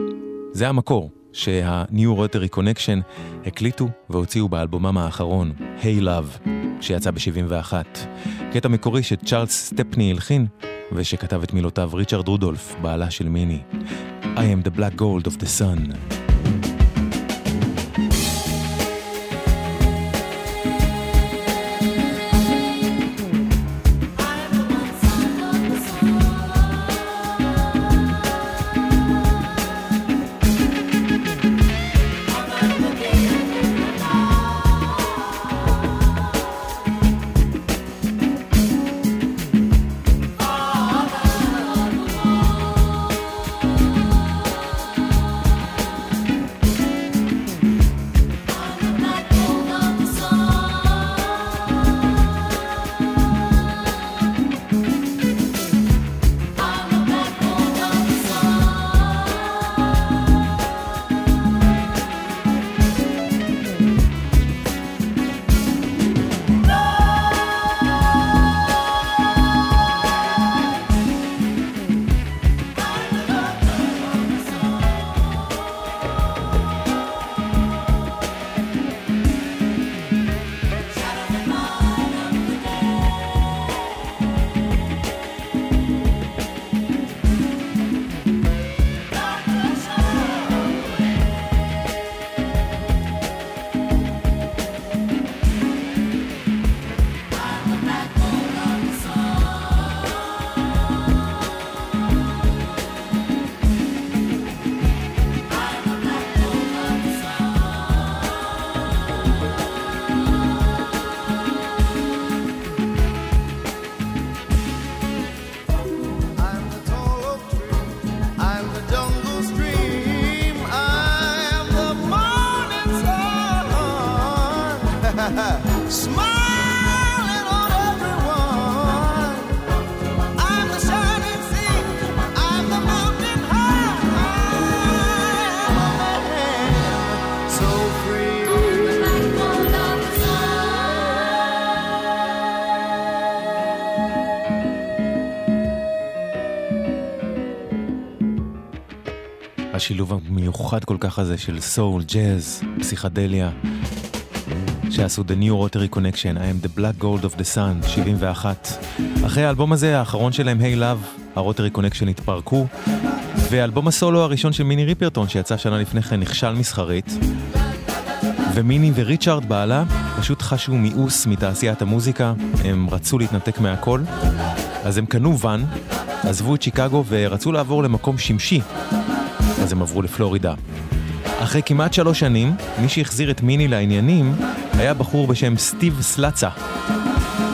זה המקור שה-New Rotary Connection הקליטו והוציאו באלבומם האחרון, Hey Love, שיצא ב-71. קטע מקורי שצ'ארלס סטפני הלחין, ושכתב את מילותיו ריצ'רד רודולף, בעלה של מיני. I am the black gold of the sun. כך הזה של סול, ג'אז, פסיכדליה, שעשו The New Rotary Connection, I am the Black Gold of the Sun, 71. אחרי האלבום הזה, האחרון שלהם, Hey hey Love, ה Rotary Connection התפרקו, ואלבום הסולו הראשון של מיני ריפרטון, שיצא שנה לפני כן, נכשל מסחרית. ומיני וריצ'ארד בעלה פשוט חשו מיאוס מתעשיית המוזיקה, הם רצו להתנתק מהכל, אז הם קנו ואן, עזבו את שיקגו ורצו לעבור למקום שמשי, אז הם עברו לפלורידה. אחרי כמעט שלוש שנים, מי שהחזיר את מיני לעניינים היה בחור בשם סטיב סלאצה.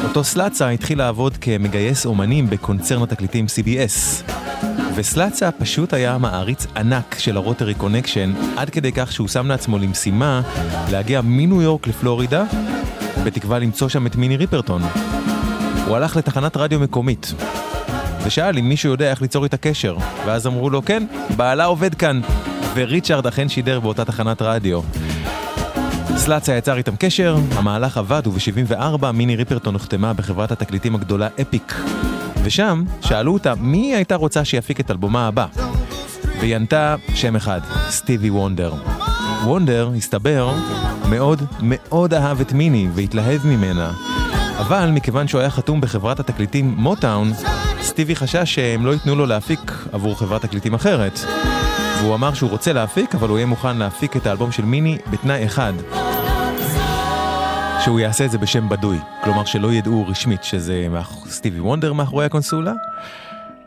אותו סלאצה התחיל לעבוד כמגייס אומנים בקונצרן התקליטים CBS. וסלאצה פשוט היה מעריץ ענק של ה Rotary Connection, עד כדי כך שהוא שם לעצמו למשימה להגיע מניו יורק לפלורידה, בתקווה למצוא שם את מיני ריפרטון. הוא הלך לתחנת רדיו מקומית, ושאל אם מישהו יודע איך ליצור איתה קשר, ואז אמרו לו, כן, בעלה עובד כאן, וריצ'רד אכן שידר באותה תחנת רדיו. סלאצה יצר איתם קשר, המהלך עבד וב-74 מיני ריפרטון נחתמה בחברת התקליטים הגדולה אפיק. ושם שאלו אותה מי הייתה רוצה שיפיק את אלבומה הבא. והיא ענתה שם אחד, סטיבי וונדר. וונדר, הסתבר, מאוד מאוד אהב את מיני והתלהב ממנה. אבל מכיוון שהוא היה חתום בחברת התקליטים מוטאון, סטיבי חשש שהם לא ייתנו לו להפיק עבור חברת תקליטים אחרת. והוא אמר שהוא רוצה להפיק, אבל הוא יהיה מוכן להפיק את האלבום של מיני בתנאי אחד. שהוא יעשה את זה בשם בדוי. כלומר שלא ידעו רשמית שזה. סטיבי וונדר מאחורי הקונסולה.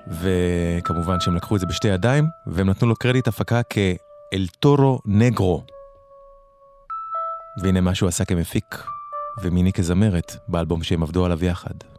וכמובן שהם לקחו את זה בשתי ידיים, והם נתנו לו קרדיט הפקה כאל טורו נגרו. והנה מה שהוא עשה כמפיק, ומיני כזמרת, באלבום שהם עבדו עליו יחד.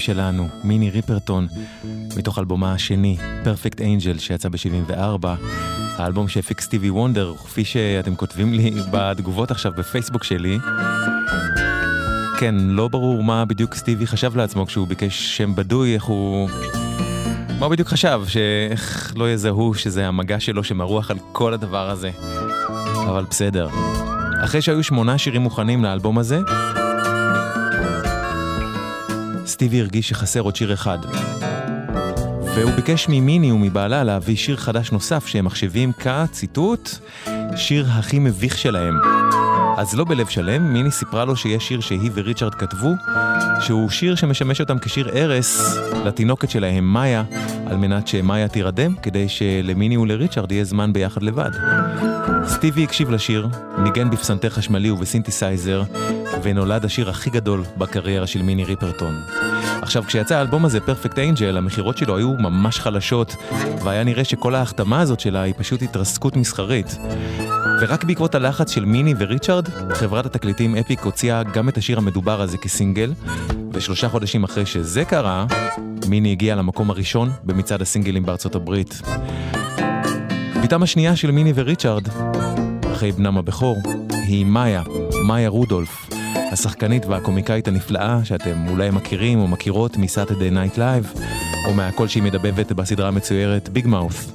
שלנו, מיני ריפרטון, מתוך אלבומה השני, Perfect Angel, שיצא ב-74. האלבום שהפיק סטיבי וונדר, כפי שאתם כותבים לי בתגובות עכשיו בפייסבוק שלי. כן, לא ברור מה בדיוק סטיבי חשב לעצמו כשהוא ביקש שם בדוי, איך הוא... מה הוא בדיוק חשב? שאיך לא יזהו שזה המגע שלו שמרוח על כל הדבר הזה. אבל בסדר. אחרי שהיו שמונה שירים מוכנים לאלבום הזה, סטיבי הרגיש שחסר עוד שיר אחד. והוא ביקש ממיני ומבעלה להביא שיר חדש נוסף שהם מחשבים כציטוט, שיר הכי מביך שלהם. אז לא בלב שלם, מיני סיפרה לו שיש שיר שהיא וריצ'רד כתבו, שהוא שיר שמשמש אותם כשיר ערש לתינוקת שלהם, מאיה, על מנת שמאיה תירדם, כדי שלמיני ולריצ'רד יהיה זמן ביחד לבד. סטיבי הקשיב לשיר, ניגן בפסנתר חשמלי ובסינתסייזר, ונולד השיר הכי גדול בקריירה של מיני ריפרטון. עכשיו, כשיצא האלבום הזה, פרפקט אנג'ל, המכירות שלו היו ממש חלשות, והיה נראה שכל ההחתמה הזאת שלה היא פשוט התרסקות מסחרית. ורק בעקבות הלחץ של מיני וריצ'רד, חברת התקליטים אפיק הוציאה גם את השיר המדובר הזה כסינגל, ושלושה חודשים אחרי שזה קרה, מיני הגיעה למקום הראשון במצעד הסינגלים בארצות הברית. בתם השנייה של מיני וריצ'רד, אחרי בנם הבכור, היא מאיה, מאיה רודולף, השחקנית והקומיקאית הנפלאה שאתם אולי מכירים או מכירות מ Saturday Night Live, או מהקול שהיא מדבבת בסדרה המצוירת Big Mouth.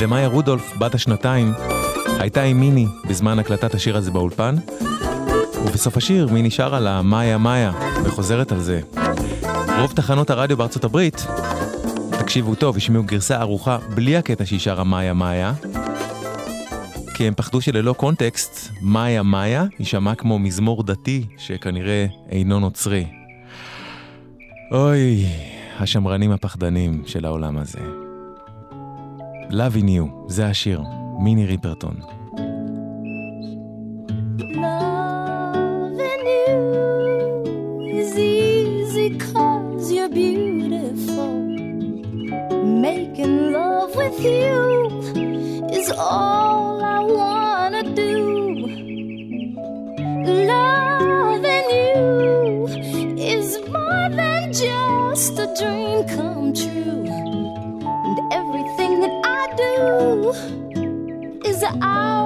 ומאיה רודולף, בת השנתיים, הייתה עם מיני בזמן הקלטת השיר הזה באולפן, ובסוף השיר מיני שרה לה מאיה מאיה, וחוזרת על זה. רוב תחנות הרדיו בארצות הברית, תקשיבו טוב, השמיעו גרסה ערוכה בלי הקטע שהיא שרה מאיה מאיה, כי הם פחדו שללא קונטקסט, מאיה מאיה יישמע כמו מזמור דתי שכנראה אינו נוצרי. אוי, השמרנים הפחדנים של העולם הזה. Loving You, זה השיר, מיני ריפרטון. You is all I wanna do. Loving you is more than just a dream come true. And everything that I do is out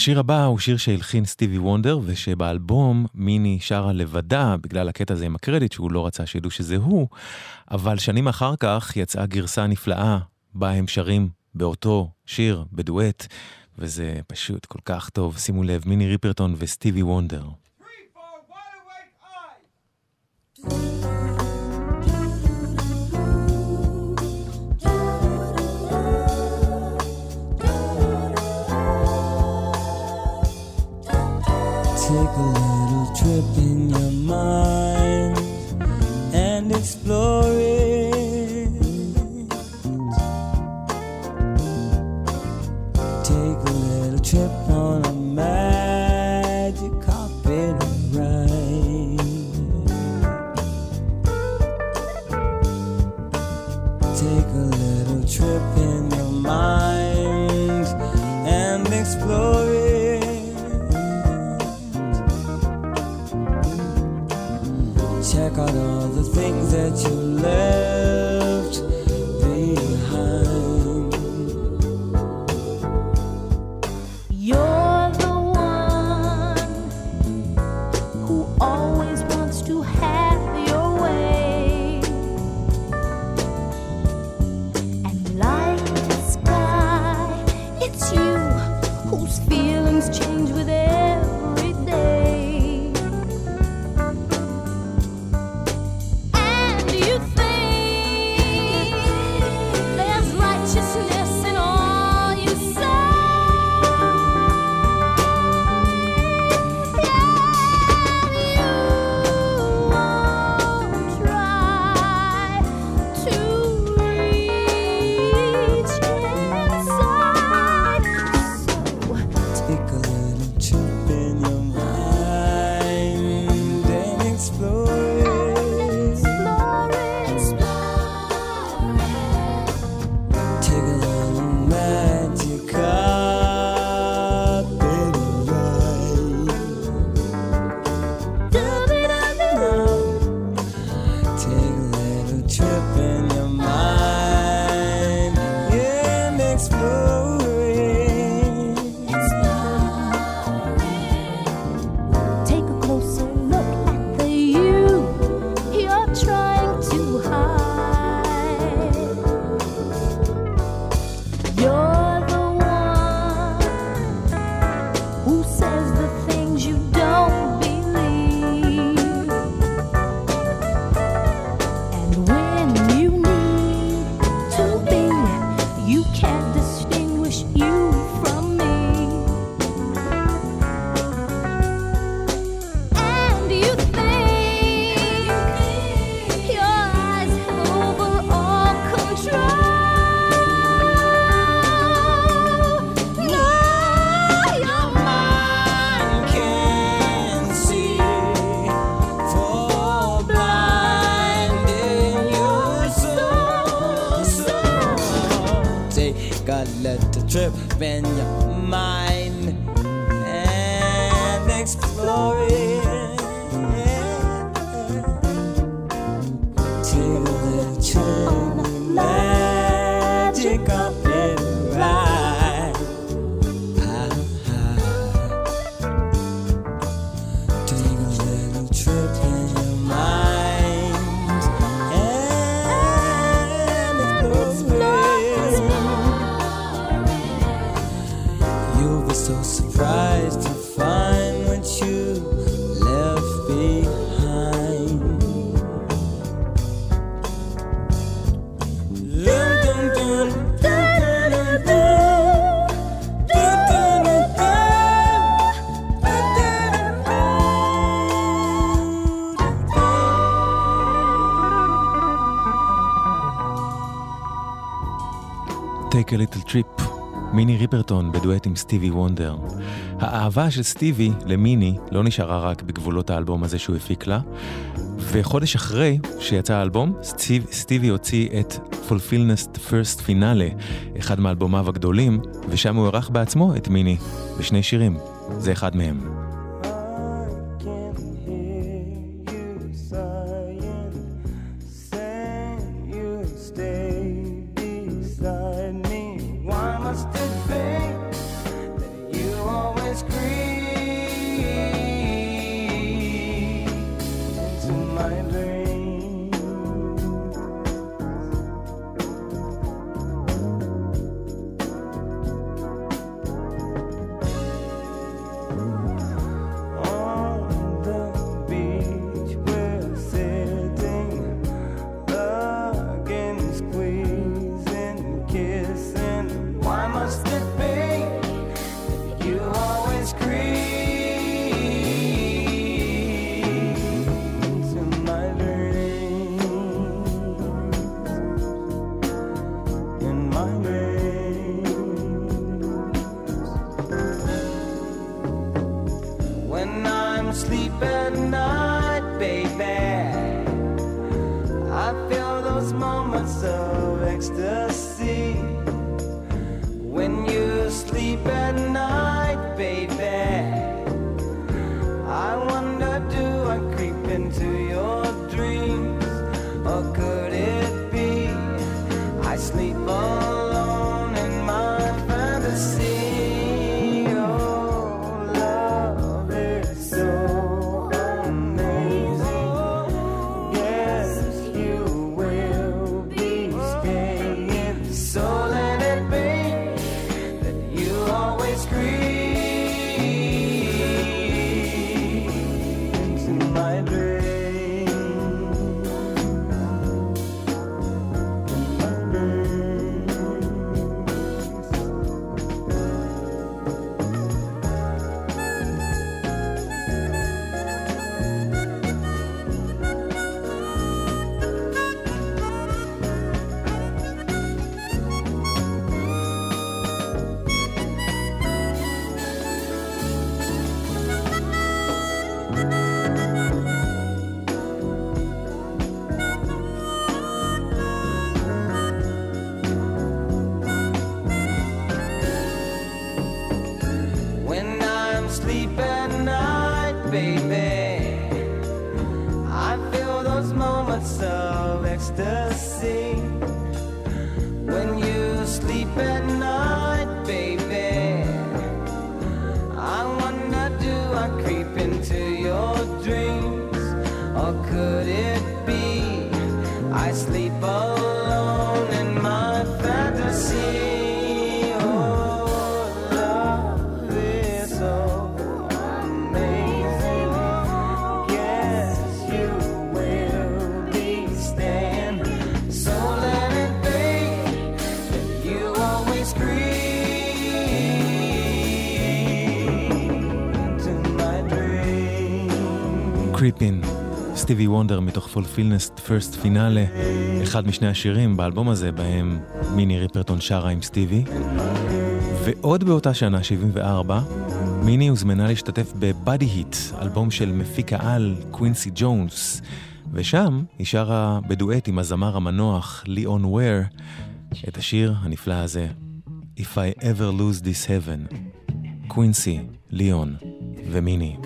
השיר הבא הוא שיר שהלחין סטיבי וונדר, ושבאלבום מיני שרה לבדה, בגלל הקטע הזה עם הקרדיט, שהוא לא רצה שידעו שזה הוא, אבל שנים אחר כך יצאה גרסה נפלאה, בה הם שרים באותו שיר, בדואט, וזה פשוט כל כך טוב. שימו לב, מיני ריפרטון וסטיבי וונדר. tripping. Take a Little Trip, מיני ריפרטון בדואט עם סטיבי וונדר. האהבה של סטיבי למיני לא נשארה רק בגבולות האלבום הזה שהוא הפיק לה, וחודש אחרי שיצא האלבום, סטיב, סטיבי הוציא את Fulfillness First Finale, אחד מאלבומיו הגדולים, ושם הוא ערך בעצמו את מיני, בשני שירים. זה אחד מהם. assim. סטיבי וונדר מתוך Fulfillingness' First Finale, אחד משני השירים באלבום הזה בהם מיני ריפרטון שרה עם סטיבי. ועוד באותה שנה, 74, מיני הוזמנה להשתתף ב Body Heat, אלבום של מפיק העל קווינסי ג'ונס, ושם היא שרה בדואט עם הזמר המנוח ליאון וויר את השיר הנפלא הזה, If I ever lose this heaven, קווינסי, ליאון ומיני.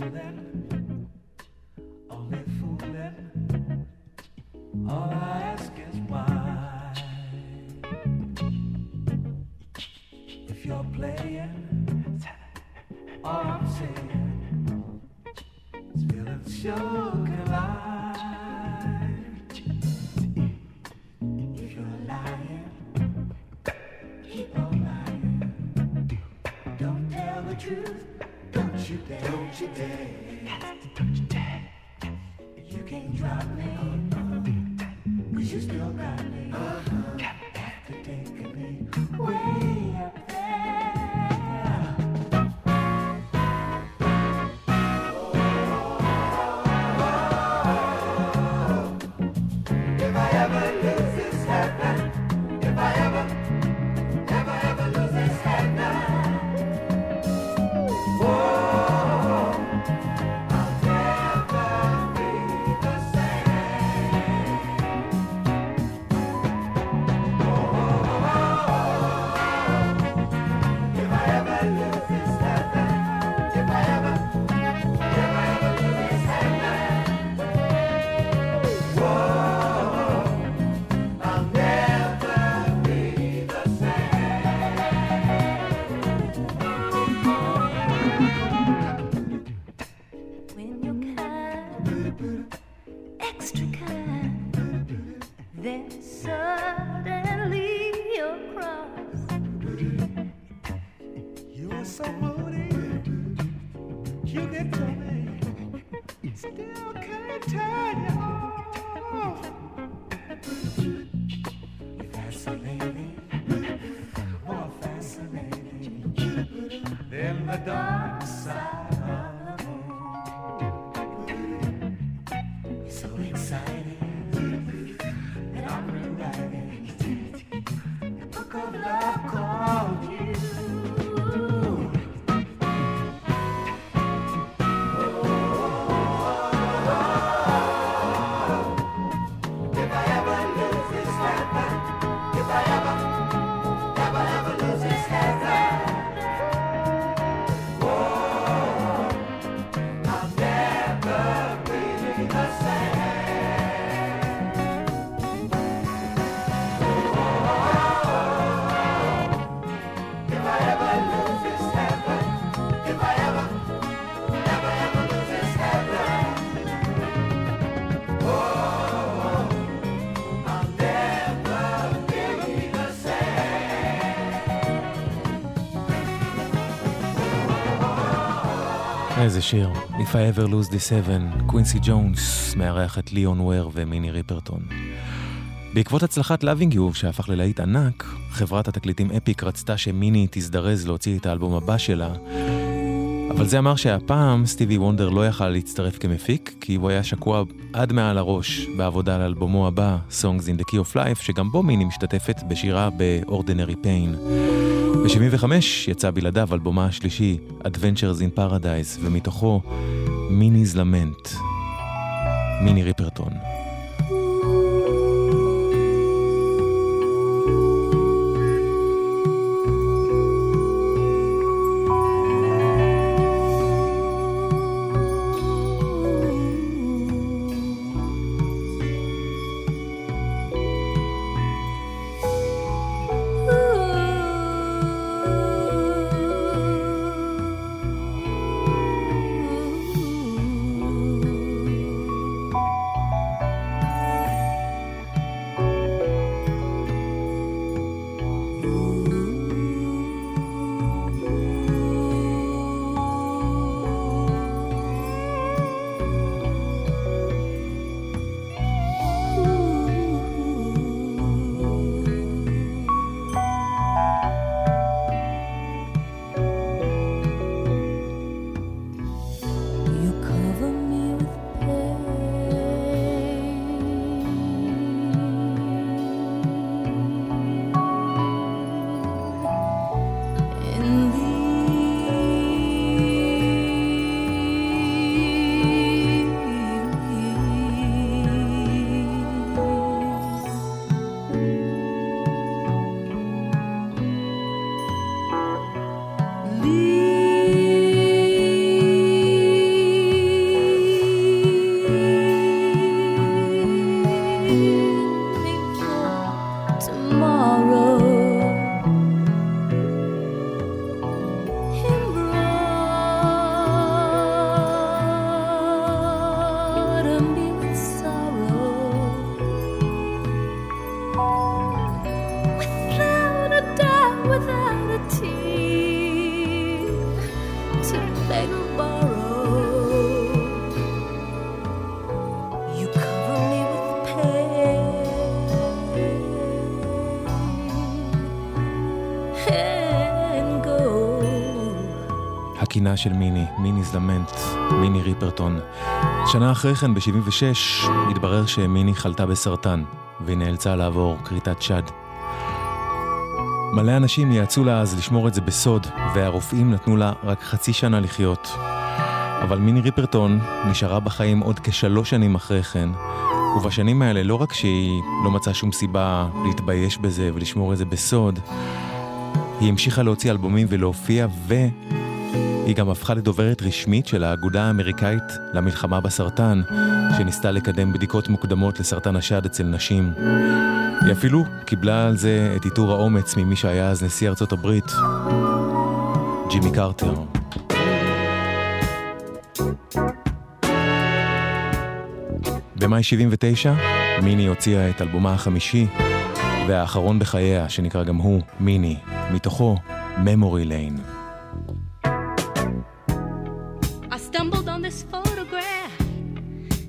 איזה שיר. If I ever lose this heaven, קווינסי ג'ונס מארח את ליאון וויר ומיני ריפרטון. בעקבות הצלחת Loving You, שהפך ללהיט ענק, חברת התקליטים אפיק רצתה שמיני תזדרז להוציא את האלבום הבא שלה, אבל זה אמר שהפעם סטיבי וונדר לא יכל להצטרף כמפיק, כי הוא היה שקוע עד מעל הראש בעבודה על אלבומו הבא, Songs in the Key of Life, שגם בו מיני משתתפת בשירה ב-Ordinary Pain. ב-75 יצא בלעדיו אלבומה השלישי, Adventures in Paradise, ומתוכו מיני's Lament. מיני ריפרטון. הקינה של מיני, מיני's Lament, מיני ריפרטון. שנה אחרי כן, ב-76, התברר שמיני חלתה בסרטן, והיא נאלצה לעבור כריתת שד. מלא אנשים יעצו לה אז לשמור את זה בסוד, והרופאים נתנו לה רק חצי שנה לחיות. אבל מיני ריפרטון נשארה בחיים עוד כשלוש שנים אחרי כן, ובשנים האלה לא רק שהיא לא מצאה שום סיבה להתבייש בזה ולשמור את זה בסוד, היא המשיכה להוציא אלבומים ולהופיע, והיא גם הפכה לדוברת רשמית של האגודה האמריקאית למלחמה בסרטן, שניסתה לקדם בדיקות מוקדמות לסרטן השד אצל נשים. היא אפילו קיבלה על זה את עיטור האומץ ממי שהיה אז נשיא ארצות הברית, ג'ימי קרטר. במאי 79, מיני הוציאה את אלבומה החמישי והאחרון בחייה, שנקרא גם הוא מיני, מתוכו Memory Lane.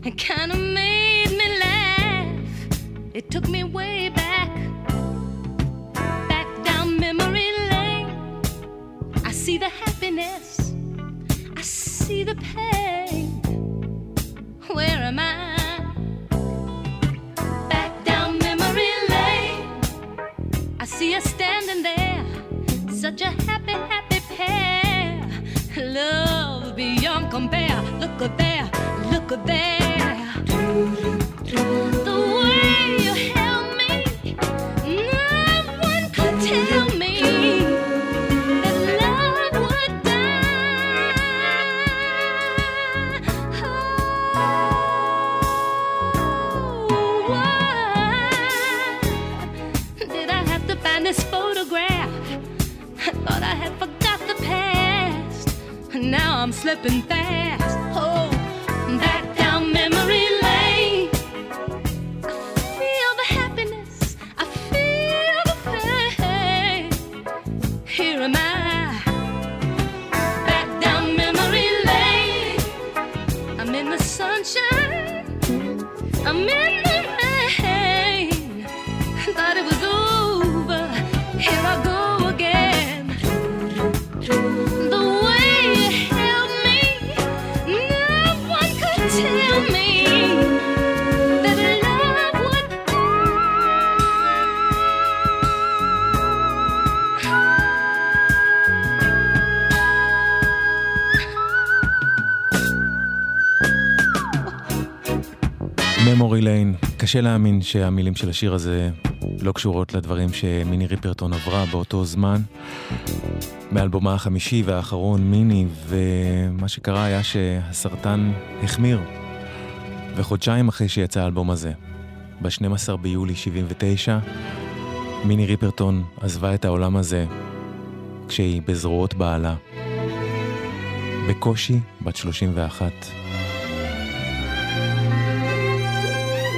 It kind of made me laugh. It took me way back, back down memory lane. I see the happiness, I see the pain. Where am I? Back down memory lane. I see us standing there, such a happy, happy pair. Love beyond compare. Look at there, look at there. Now I'm slipping fast. Memory Lane, קשה להאמין שהמילים של השיר הזה לא קשורות לדברים שמיני ריפרטון עברה באותו זמן. מאלבומה החמישי והאחרון, מיני, ומה שקרה היה שהסרטן החמיר. וחודשיים אחרי שיצא האלבום הזה, ב-12 ביולי 79, מיני ריפרטון עזבה את העולם הזה כשהיא בזרועות בעלה. בקושי בת 31.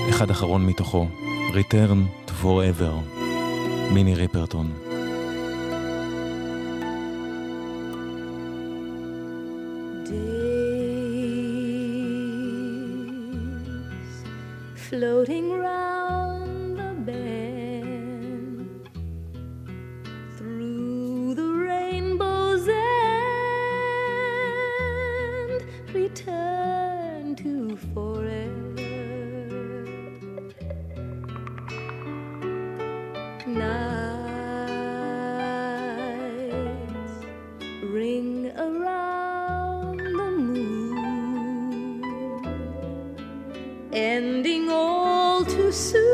אחד אחרון מתוכו, Return to Forever, מיני ריפרטון. Ending all too soon.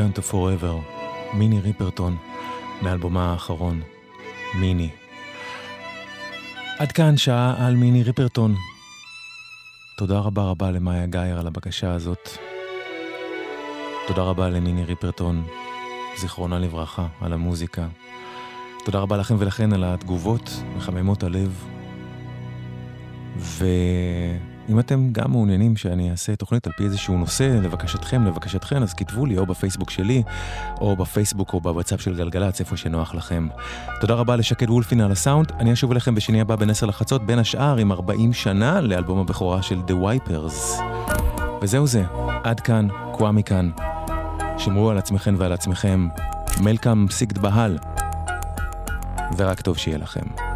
Return to Forever, מיני ריפרטון, מאלבומה האחרון, מיני. עד כאן שעה על מיני ריפרטון. תודה רבה רבה למאיה גאייר על הבקשה הזאת. תודה רבה למיני ריפרטון, זיכרונה לברכה, על המוזיקה. תודה רבה לכם ולכן על התגובות מחממות הלב. ואם אתם גם מעוניינים שאני אעשה תוכנית על פי איזשהו נושא, לבקשתכם, לבקשתכן, אז כתבו לי או בפייסבוק שלי, או בפייסבוק או בוואטסאפ של גלגלצ, איפה שנוח לכם. תודה רבה לשקד וולפין על הסאונד. אני אשוב אליכם בשני הבא בין 10 לחצות, בין השאר עם 40 שנה לאלבום הבכורה של The Wipers. וזהו זה, עד כאן, קוואמי כאן. שמרו על עצמכם ועל עצמכם. מלקאם סיגד בהל. ורק טוב שיהיה לכם.